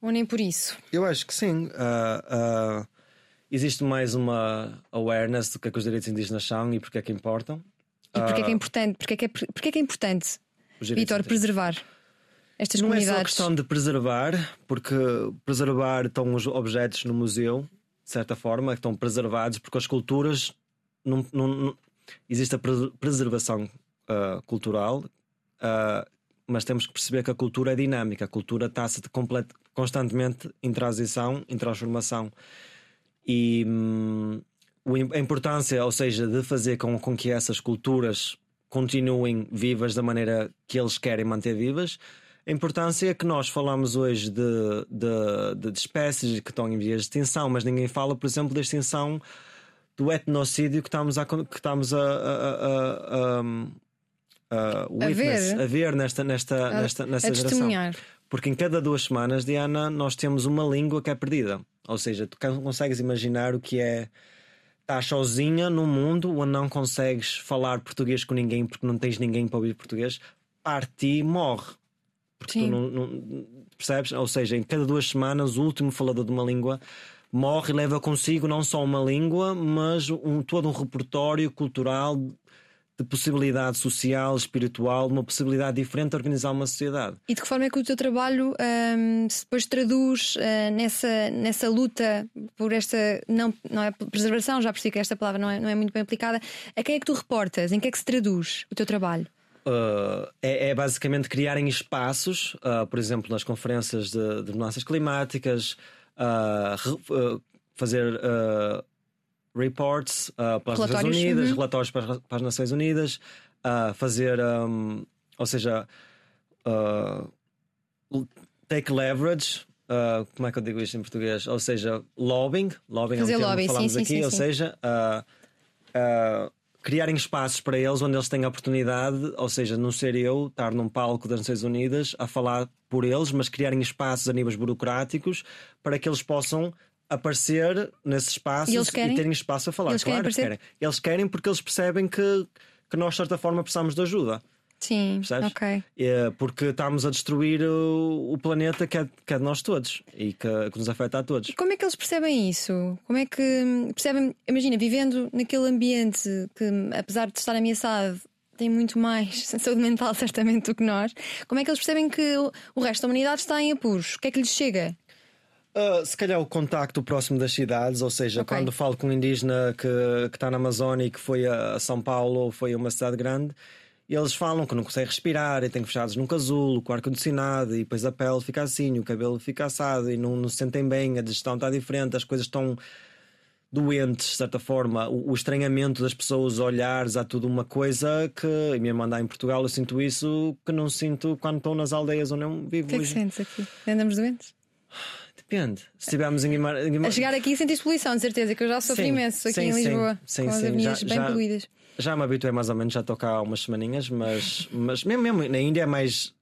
S1: Ou nem por isso?
S2: Eu acho que sim. Uh, uh, existe mais uma awareness do que é que os direitos indígenas são e porque é que importam.
S1: E porquê é que é ah. importante? Porquê é que é, porquê é, que é importante, Vitor, preservar? estas
S2: não
S1: comunidades?
S2: Não é só questão de preservar, porque preservar estão os objetos no museu, de certa forma, estão preservados, porque as culturas não, não, não existe a preservação uh, cultural, uh, mas temos que perceber que a cultura é dinâmica, a cultura está-se constantemente em transição, em transformação. E hum, a importância, ou seja, de fazer com, com que essas culturas continuem vivas da maneira que eles querem manter vivas. A importância é que nós falamos hoje de, de, de espécies que estão em vias de extinção, mas ninguém fala, por exemplo, da extinção do etnocídio que estamos a, que estamos a, a, a, a, witness, ver. a ver nesta, nesta, nesta, nesta geração. Porque em cada duas semanas, Diana, nós temos uma língua que é perdida. Ou seja, tu consegues imaginar o que é estás sozinha no mundo onde não consegues falar português com ninguém porque não tens ninguém para ouvir português, parte e morre. Porque Sim. tu não, não, percebes? Ou seja, em cada duas semanas o último falador de uma língua morre e leva consigo não só uma língua, mas um, todo um repertório cultural de possibilidade social, espiritual, uma possibilidade diferente de organizar uma sociedade.
S1: E de que forma é que o teu trabalho um, se depois traduz uh, nessa, nessa luta por esta não, não é preservação, já percebi que esta palavra não é, não é muito bem aplicada. A quem é que tu reportas? Em que é que se traduz o teu trabalho?
S2: Uh, é, é, basicamente criarem espaços, uh, por exemplo, nas conferências de, de mudanças climáticas, uh, fazer reports uh, para as Nações Unidas, uhum. relatórios para, para, as Nações Unidas, uh, fazer, um, ou seja, uh, take leverage. Uh, como é que eu digo isto em português? Ou seja, lobbying, lobbying
S1: fazer
S2: é um que falamos
S1: sim,
S2: aqui,
S1: sim,
S2: ou
S1: sim.
S2: seja, uh, criarem espaços para eles onde eles têm a oportunidade, ou seja, não ser eu estar num palco das Nações Unidas a falar por eles, mas criarem espaços a níveis burocráticos para que eles possam aparecer nesses espaços e, e, terem espaço a falar.
S1: Eles
S2: claro
S1: querem
S2: que querem. Eles querem porque eles percebem que, que nós, de certa forma, precisamos de ajuda.
S1: Sim,
S2: Percebes?
S1: ok.
S2: É porque estamos a destruir o, o planeta que é, que é, de nós todos e que, que, nos afeta a todos.
S1: Como é que eles percebem isso? Como é que percebem? Imagina, vivendo naquele ambiente que, apesar de estar ameaçado, tem muito mais saúde mental, certamente, do que nós. Como é que eles percebem que o resto da humanidade está em apuros? O que é que lhes chega?
S2: Uh, se calhar o contacto próximo das cidades, ou seja, okay. quando falo com um indígena que, que está na Amazônia e que foi a São Paulo ou foi a uma cidade grande, eles falam que não conseguem respirar e têm fechados num casulo, com ar-condicionado, e depois a pele fica assim, o cabelo fica assado e não, não se sentem bem, a digestão está diferente, as coisas estão doentes, de certa forma. O, o estranhamento das pessoas, olhares, há tudo uma coisa que, e mesmo andar em Portugal, eu sinto isso que não sinto quando estou nas aldeias onde eu vivo.
S1: O que é que sentes aqui? Andamos doentes?
S2: Depende. Se estivermos em Guimarães.
S1: A chegar aqui sentiste poluição, de certeza, que eu já sofri sim, imenso aqui
S2: sim,
S1: em Lisboa.
S2: Sim,
S1: com
S2: sim,
S1: as avenidas
S2: já,
S1: bem
S2: já,
S1: poluídas.
S2: Já me habituei mais ou menos, já estou cá há umas semaninhas, mas, mas mesmo, mesmo na Índia é mais.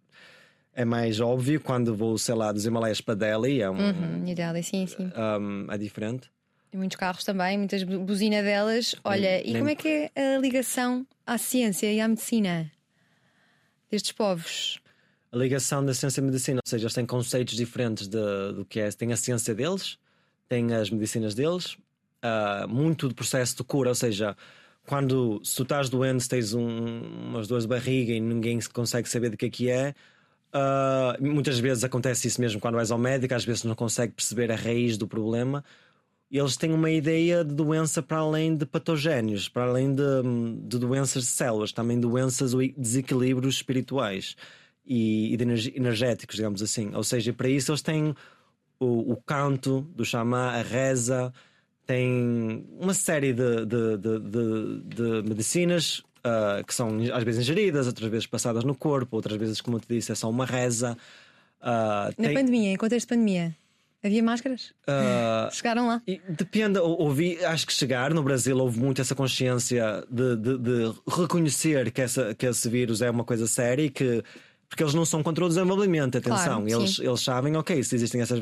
S2: É mais óbvio quando vou, sei lá, dos Himalaias para Delhi. É, um,
S1: uhum, Delhi, sim, sim.
S2: Um, é diferente.
S1: E muitos carros também, muitas buzina delas. Olha, nem, e nem... como é que é a ligação à ciência e à medicina destes povos?
S2: A ligação da ciência e medicina, ou seja, eles têm conceitos diferentes de, do que é. Tem a ciência deles, têm as medicinas deles, uh, muito do processo de cura, ou seja, quando se tu estás doente, tens um, umas dores de barriga e ninguém consegue saber do que é que é. Uh, muitas vezes acontece isso mesmo quando vais ao médico, às vezes não consegue perceber a raiz do problema. Eles têm uma ideia de doença para além de patogénios, para além de, de doenças de células, também doenças ou desequilíbrios espirituais e, e de energéticos, digamos assim. Ou seja, para isso eles têm o, o canto do xamã, a reza, têm uma série de, de, de, de medicinas uh, que são às vezes ingeridas, outras vezes passadas no corpo, outras vezes, como eu te disse, é só uma reza.
S1: Uh, Na tem... pandemia, em contexto de pandemia. Havia máscaras? Uh, Chegaram lá?
S2: Depende, ouvi, acho que chegar no Brasil houve muito essa consciência de, de, de reconhecer que, essa, que esse vírus é uma coisa séria e que porque eles não são contra o desenvolvimento, atenção. Claro, eles, eles sabem, ok, se existem essas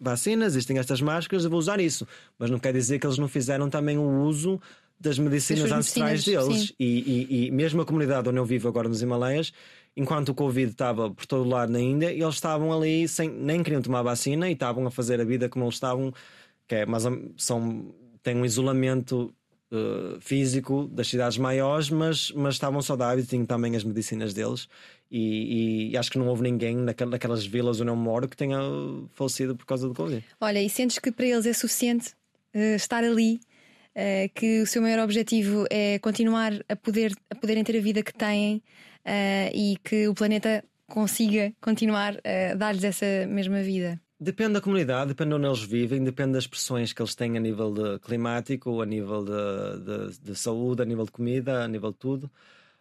S2: vacinas, existem estas máscaras, eu vou usar isso. Mas não quer dizer que eles não fizeram também o uso das medicinas ancestrais deles. E, e, e, mesmo a comunidade onde eu vivo agora nos Himalaias, enquanto o Covid estava por todo lado na Índia, eles estavam ali sem nem queriam tomar vacina e estavam a fazer a vida como eles estavam, que é, mas são, têm um isolamento uh, físico das cidades maiores, mas, mas estavam saudáveis tinham também as medicinas deles. E, e, acho que não houve ninguém naquelas vilas onde eu moro que tenha falecido por causa do Covid.
S1: Olha, e sentes que para eles é suficiente uh, estar ali? Uh, que o seu maior objetivo é continuar a, poder, a poderem ter a vida que têm e que o planeta consiga continuar a dar-lhes essa mesma vida?
S2: Depende da comunidade, depende de onde eles vivem, depende das pressões que eles têm a nível de climático, a nível de, de, de saúde, a nível de comida, a nível de tudo.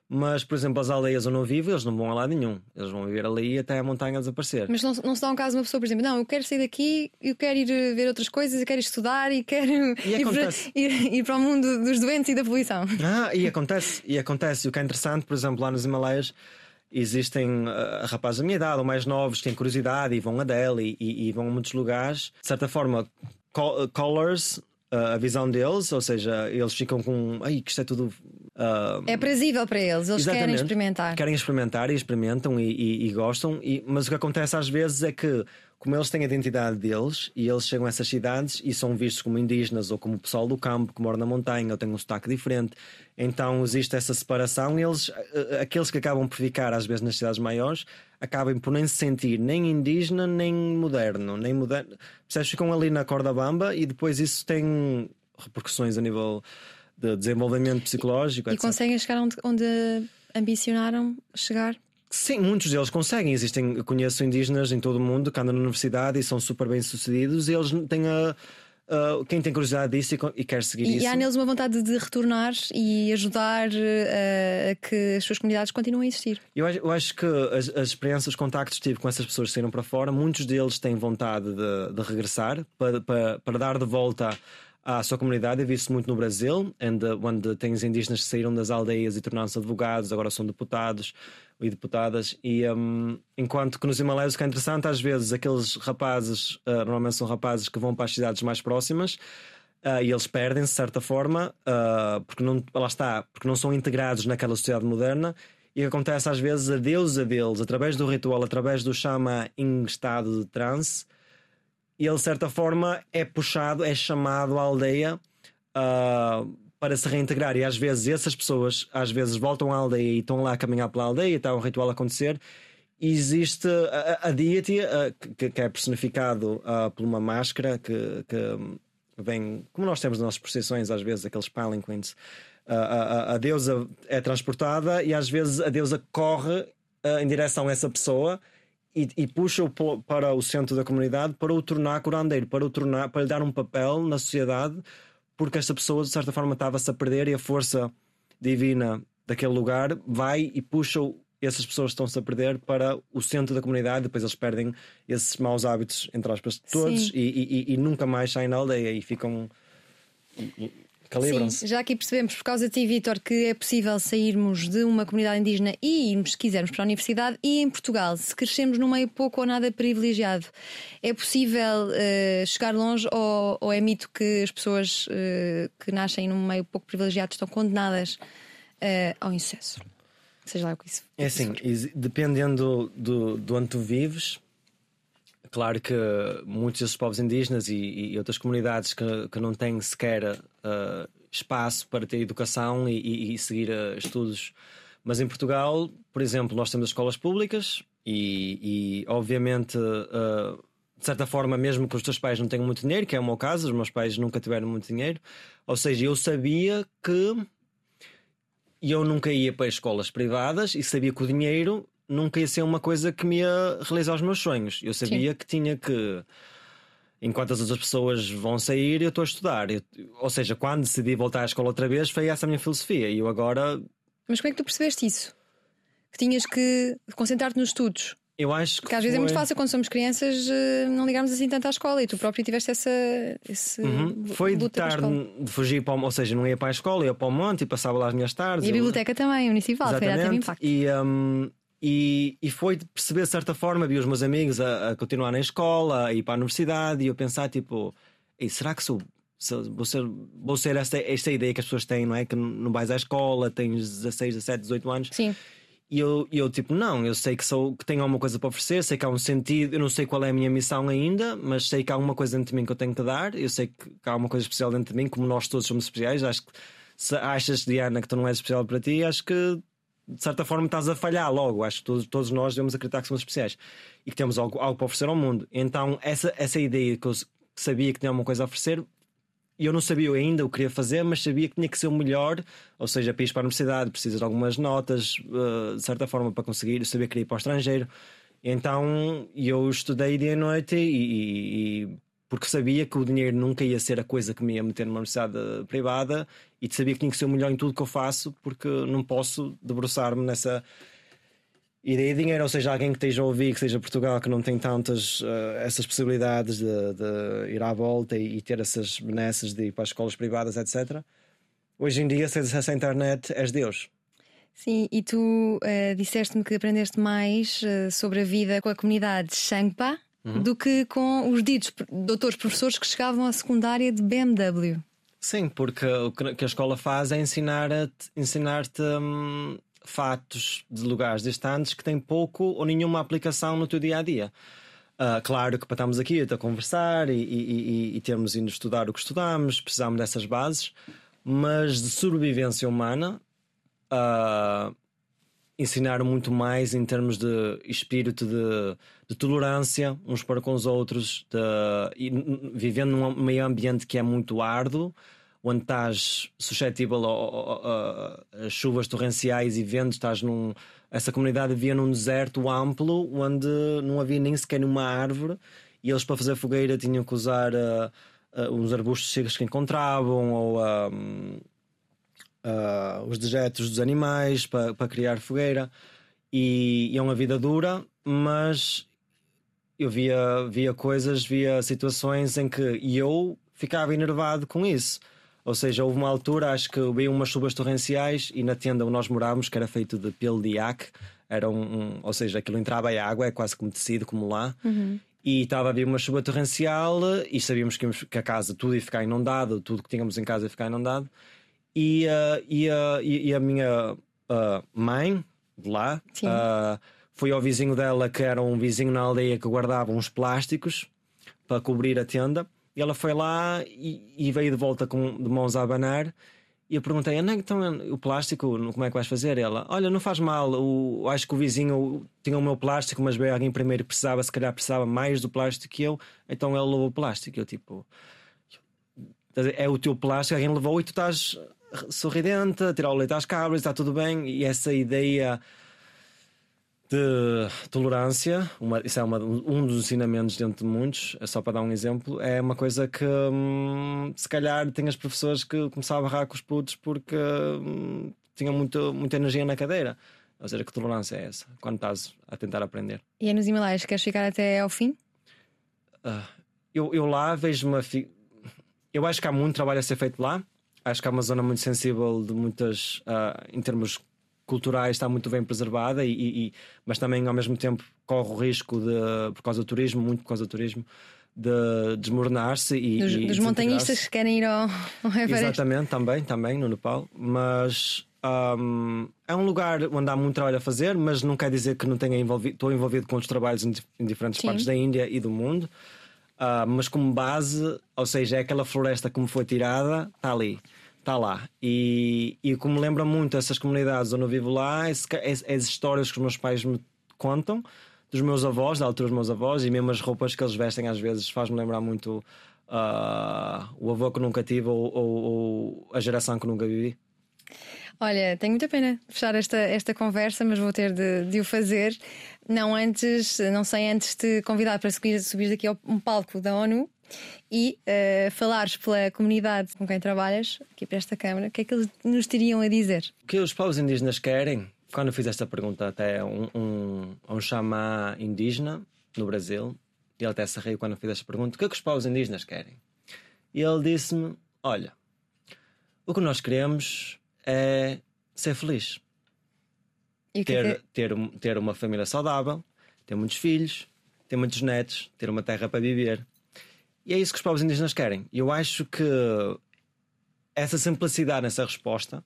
S2: Mas, por exemplo, as aldeias onde eu vivo, eles não vão a lado nenhum. Eles vão viver ali até a montanha desaparecer.
S1: Mas não, não se dá um caso de uma pessoa, por exemplo, não, eu quero sair daqui, eu quero ir eh, ver outras coisas, eu quero estudar e quero
S2: e
S1: ir, para, ir, ir, para, o mundo dos doentes e da poluição.
S2: Ah, e acontece, e acontece. O que é interessante, por exemplo, lá nos Himalaias existem uh, rapazes da minha idade ou mais novos que têm curiosidade e vão a Delhi e, e vão a muitos lugares. De certa forma, colors uh, a visão deles, ou seja, eles ficam com. Ai, que isto é tudo.
S1: Uh, é aprazível para eles, eles querem experimentar.
S2: Querem experimentar e experimentam e, e, e gostam, mas o que acontece às vezes é que como eles têm a identidade deles e eles chegam a essas cidades e são vistos como indígenas ou como pessoal do campo que mora na montanha ou têm um sotaque diferente, então existe essa separação. Eles, aqueles que acabam por ficar às vezes nas cidades maiores, acabam por nem se sentir nem indígena nem moderno, nem moderno. Percebes? Ficam ali na corda bamba e depois isso tem repercussões a nível de desenvolvimento psicológico.
S1: E, e conseguem chegar onde, onde ambicionaram chegar?
S2: Sim, muitos deles conseguem. Existem, conheço indígenas em todo o mundo que andam na universidade e são super bem sucedidos e eles têm a. Uh, quem tem curiosidade disso e, e quer seguir
S1: e,
S2: isso.
S1: E há neles uma vontade de retornar e ajudar uh, a que as suas comunidades continuem a existir.
S2: Eu acho, eu acho que as, as, experiências, os contactos que tive com essas pessoas que saíram para fora, muitos deles têm vontade de, de regressar para, para, para dar de volta à sua comunidade. Eu vi isso muito no Brasil, onde, onde tens indígenas que saíram das aldeias e tornaram-se advogados, agora são deputados e deputadas. E um, enquanto que nos Himalaias o que é interessante, às vezes aqueles rapazes, uh, normalmente são rapazes que vão para as cidades mais próximas. Uh, e eles perdem-se de certa forma, uh, porque não, lá está, porque não são integrados naquela sociedade moderna. E acontece às vezes a deusa deles, através do ritual, através do chama em estado de transe, e ele de certa forma é puxado, é chamado à aldeia uh, para se reintegrar. E às vezes essas pessoas às vezes voltam à aldeia e estão lá a caminhar pela aldeia está um ritual a acontecer. E existe a, a deity uh, que, que, é personificado uh, por uma máscara que, que, vem, como nós temos nas nossas procissões, às vezes, aqueles palanquins. Uh, a, a, deusa é transportada e às vezes a deusa corre em direção a essa pessoa e, e puxa-o para o centro da comunidade para o tornar curandeiro, para, o tornar, para lhe dar um papel na sociedade porque esta pessoa de certa forma estava-se a perder e a força divina daquele lugar vai e puxa essas pessoas estão-se a perder para o centro da comunidade, depois eles perdem esses maus hábitos, entre aspas, todos e, e, e, nunca mais saem na aldeia e ficam
S1: Sim, já aqui percebemos por causa de ti, Vitor, que é possível sairmos de uma comunidade indígena e irmos, se quisermos, para a universidade. E em Portugal, se crescemos num meio pouco ou nada privilegiado, é possível uh, chegar longe ou, ou, é mito que as pessoas uh, que nascem num meio pouco privilegiado estão condenadas uh, ao insucesso? Seja lá o que isso
S2: É assim, dependendo do, do onde tu vives, Claro que muitos desses povos indígenas e, e outras comunidades que, que, não têm sequer uh, espaço para ter educação e, e seguir uh, estudos. Mas em Portugal, por exemplo, nós temos escolas públicas e, e obviamente, uh, de certa forma, mesmo que os teus pais não tenham muito dinheiro, que é o meu caso, os meus pais nunca tiveram muito dinheiro, ou seja, eu sabia que eu nunca ia para escolas privadas e sabia que o dinheiro nunca ia ser uma coisa que me ia realizar os meus sonhos. Eu sabia Sim. que tinha que. Enquanto as outras pessoas vão sair, eu estou a estudar. Eu, ou seja, quando decidi voltar à escola outra vez, foi essa a minha filosofia. E eu agora.
S1: Mas como é que tu percebeste isso? Que tinhas que concentrar-te nos estudos?
S2: Eu acho que.
S1: Porque às vezes é muito fácil quando somos crianças eh, não ligarmos assim tanto à escola e tu próprio tiveste essa. Esse
S2: uhum. Foi de tarde, de fugir para o, Ou seja, não ia para a escola, ia para o monte e passava lá as minhas tardes.
S1: E a biblioteca também, municipal, Exatamente. foi impacto.
S2: E, um, e, e foi de perceber de certa forma, vi os meus amigos a, a continuar na escola, a ir para a universidade e eu pensar tipo, será que sou vou ser, vou ser esta, esta ideia que as pessoas têm, não é? Que não vais à escola, tens 16, 17, 18 anos.
S1: Sim.
S2: E eu, eu, tipo, não, eu sei que, sou, que tenho alguma coisa para oferecer, sei que há um sentido, eu não sei qual é a minha missão ainda, mas sei que há alguma coisa dentro de mim que eu tenho que dar, eu sei que, há uma coisa especial dentro de mim, como nós todos somos especiais. Acho que se achas, Diana, que tu não és especial para ti, acho que de certa forma estás a falhar logo. Acho que todos, todos nós devemos acreditar que somos especiais e que temos algo, algo para oferecer ao mundo. Então, essa, essa ideia que eu sabia que tinha alguma coisa a oferecer e eu não sabia ainda o que queria fazer, mas sabia que tinha que ser o melhor, ou seja, para ir para a universidade precisas de algumas notas, uh, de certa forma, para conseguir. Eu sabia que queria ir para o estrangeiro. Então eu estudei dia e noite e, e, porque sabia que o dinheiro nunca ia ser a coisa que me ia meter numa universidade privada e sabia que tinha que ser o melhor em tudo que eu faço, porque não posso debruçar-me nessa ideia de dinheiro, ou seja, alguém que esteja a ouvir, que seja Portugal, que não tem tantas uh, essas possibilidades de, de, ir à volta e, e, ter essas benesses de ir para as escolas privadas, etc. Hoje em dia, se acesso à internet, és Deus.
S1: Sim, e tu uh, disseste-me que aprendeste mais uh, sobre a vida com a comunidade Shangpa uhum. do que com os ditos doutores professores que chegavam à secundária de BMW.
S2: Sim, porque o que a escola faz é ensinar-te ensinar hum, fatos de lugares distantes que têm pouco ou nenhuma aplicação no teu dia a dia. Uh, claro que para estarmos aqui a conversar e, e, e, e termos ido estudar o que estudamos, precisamos dessas bases, mas de sobrevivência humana, uh, ensinar muito mais em termos de espírito de, de tolerância uns para com os outros, de, vivendo num meio ambiente que é muito árduo onde estás suscetível a, chuvas torrenciais e ventos, estás num. Essa comunidade vivia num deserto amplo onde não havia nem sequer uma árvore e eles para fazer fogueira tinham que usar uh, uh, uns arbustos secos que encontravam ou uh, os dejetos dos animais para, para criar fogueira. E, e é uma vida dura, mas eu via, via coisas, via situações em que eu ficava enervado com isso. Ou seja, houve uma altura, acho que veio umas chuvas torrenciais e na tenda onde nós morávamos, que era feito de pelo de iaque, era um, um, ou seja, aquilo entrava em água, é quase como tecido, como lá. Uhum. E estava a vir uma chuva torrencial e sabíamos que, que, a casa tudo ia ficar inundado, tudo que tínhamos em casa ia ficar inundado. E, uh, e, uh, e, e, a minha uh, mãe, de lá, foi ao vizinho dela, que era um vizinho na aldeia que guardava uns plásticos para cobrir a tenda. Ela foi lá e, e, veio de volta com, de mãos a abanar. E eu perguntei, então o plástico, como é que vais fazer? Ela, olha, não faz mal, o, acho que o vizinho tinha o meu plástico, mas veio alguém primeiro precisava, se calhar precisava mais do plástico que eu, então ele levou o plástico. Eu tipo, é o teu plástico, alguém levou e tu estás sorridente, a tirar o leite às cabras, está tudo bem. E essa ideia de tolerância, uma, isso é uma, um dos ensinamentos dentro de muitos, é só para dar um exemplo, é uma coisa que hum, se calhar tem as professores que começavam a barrar com os putos porque hum, tinham muito, muita energia na cadeira. Ou seja, que tolerância é essa quando estás a tentar aprender?
S1: E é nos Himalaias, queres ficar até ao fim?
S2: Uh, eu, eu lá vejo uma. Fi... Eu acho que há muito trabalho a ser feito lá. Acho que há uma zona muito sensível de muitas. Uh, em termos culturais está muito bem preservada, e, e, mas também ao mesmo tempo corre o risco de, por causa do turismo, muito por causa do turismo, de desmoronar-se e.
S1: Dos,
S2: e
S1: dos montanhistas que querem ir ao, ao Everest.
S2: Exatamente, também, também no Nepal. Mas um, é um lugar onde há muito trabalho a fazer, mas não quer dizer que não tenha envolvido. Estou envolvido com outros trabalhos em, em diferentes Sim. partes da Índia e do mundo. Uh, mas como base, ou seja, é aquela floresta que me foi tirada, está ali está lá. E, e como lembra muito essas comunidades onde eu vivo lá, as, as histórias que os meus pais me contam, dos meus avós, da altura dos meus avós, e mesmo as roupas que eles vestem às vezes faz-me lembrar muito uh, o avô que nunca tive ou, ou, ou, a geração que nunca vivi.
S1: Olha, tenho muita pena fechar esta, esta conversa, mas vou ter de, de o fazer. Não antes, não sei antes de convidar para subir, subir daqui ao um palco da ONU e uh, falares pela comunidade com quem trabalhas, aqui para esta Câmara, o que é que eles nos teriam a dizer?
S2: O que os povos indígenas querem? Quando eu fiz esta pergunta até a um, um, um xamã indígena no Brasil, e ele até se riu quando eu fiz esta pergunta: o que é que os povos indígenas querem? E ele disse-me: Olha, o que nós queremos é ser feliz.
S1: É
S2: ter,
S1: é?
S2: ter, ter uma família saudável, ter muitos filhos, ter muitos netos, ter uma terra para viver. E é isso que os povos indígenas querem. Eu acho que essa simplicidade nessa resposta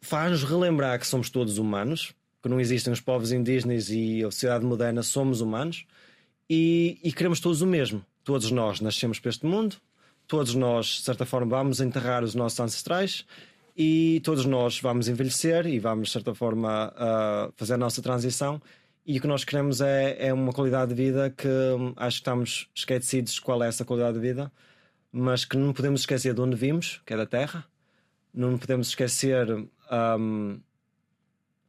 S2: faz-nos relembrar que somos todos humanos que não existem os povos indígenas e a sociedade moderna, somos humanos e, e queremos todos o mesmo. Todos nós nascemos para este mundo, todos nós, de certa forma, vamos enterrar os nossos ancestrais e todos nós vamos envelhecer e vamos, de certa forma, uh, fazer a nossa transição. E o que nós queremos é, é uma qualidade de vida que hum, acho que estamos esquecidos qual é essa qualidade de vida, mas que não podemos esquecer de onde vimos, que é da Terra, não podemos esquecer um,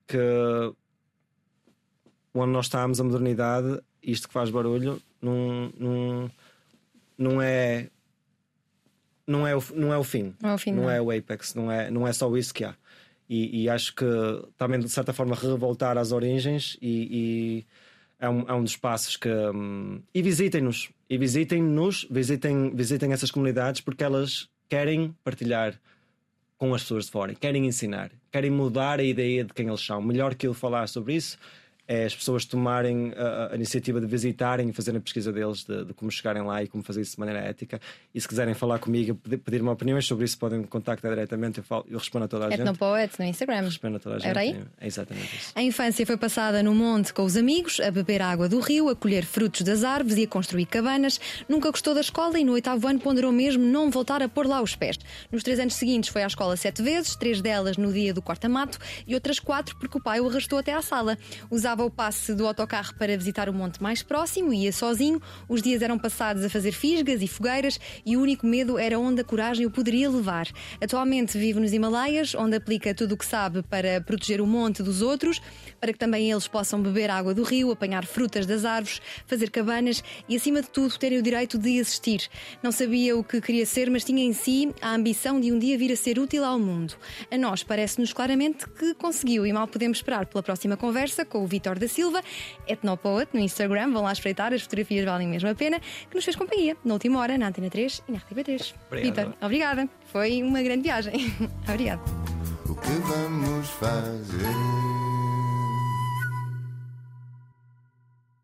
S2: que onde nós estamos, a modernidade, isto que faz barulho, não, não, não é não é o, não é o fim.
S1: Não é o fim.
S2: Não,
S1: não.
S2: é o apex, não é, não é só isso que há. E, e acho que também, de certa forma, revoltar às origens e, e é, um, é um dos passos que. Um, e visitem-nos. E visitem-nos, visitem, visitem essas comunidades porque elas querem partilhar com as pessoas de fora, querem ensinar, querem mudar a ideia de quem eles são. Melhor que eu falar sobre isso é as pessoas tomarem a, a iniciativa de visitarem e fazerem a pesquisa deles de, de, como chegarem lá e como fazer isso de maneira ética. E se quiserem falar comigo, pedir-me opiniões sobre isso, podem me contactar diretamente. Eu, falo, eu respondo a toda a gente.
S1: Etnopoet no Instagram.
S2: Respondo a toda a gente.
S1: Era aí?
S2: É exatamente isso.
S1: A infância foi passada no monte com os amigos, a beber água do rio, a colher frutos das árvores e a construir cabanas. Nunca gostou da escola e no oitavo ano ponderou mesmo não voltar a pôr lá os pés. Nos três anos seguintes foi à escola sete vezes, três delas no dia do corta-mato e outras quatro porque o pai o arrastou até à sala. Usava o passe do autocarro para visitar o monte mais próximo, ia sozinho. Os dias eram passados a fazer fisgas e fogueiras e o único medo era onde a coragem o poderia levar. Atualmente vive nos Himalaias, onde aplica tudo o que sabe para proteger o monte dos outros, para que também eles possam beber água do rio, apanhar frutas das árvores, fazer cabanas e, acima de tudo, terem o direito de existir. Não sabia o que queria ser, mas tinha em si a ambição de um dia vir a ser útil ao mundo. A nós parece-nos claramente que conseguiu e mal podemos esperar pela próxima conversa com o Vitor da Silva, Etnopoet no Instagram. Vão lá espreitar, as fotografias valem mesmo a pena, que nos fez companhia na última hora na Antena 3 e na RTP3. Vitor, obrigada. Foi uma grande viagem. Obrigada.
S3: O que vamos fazer?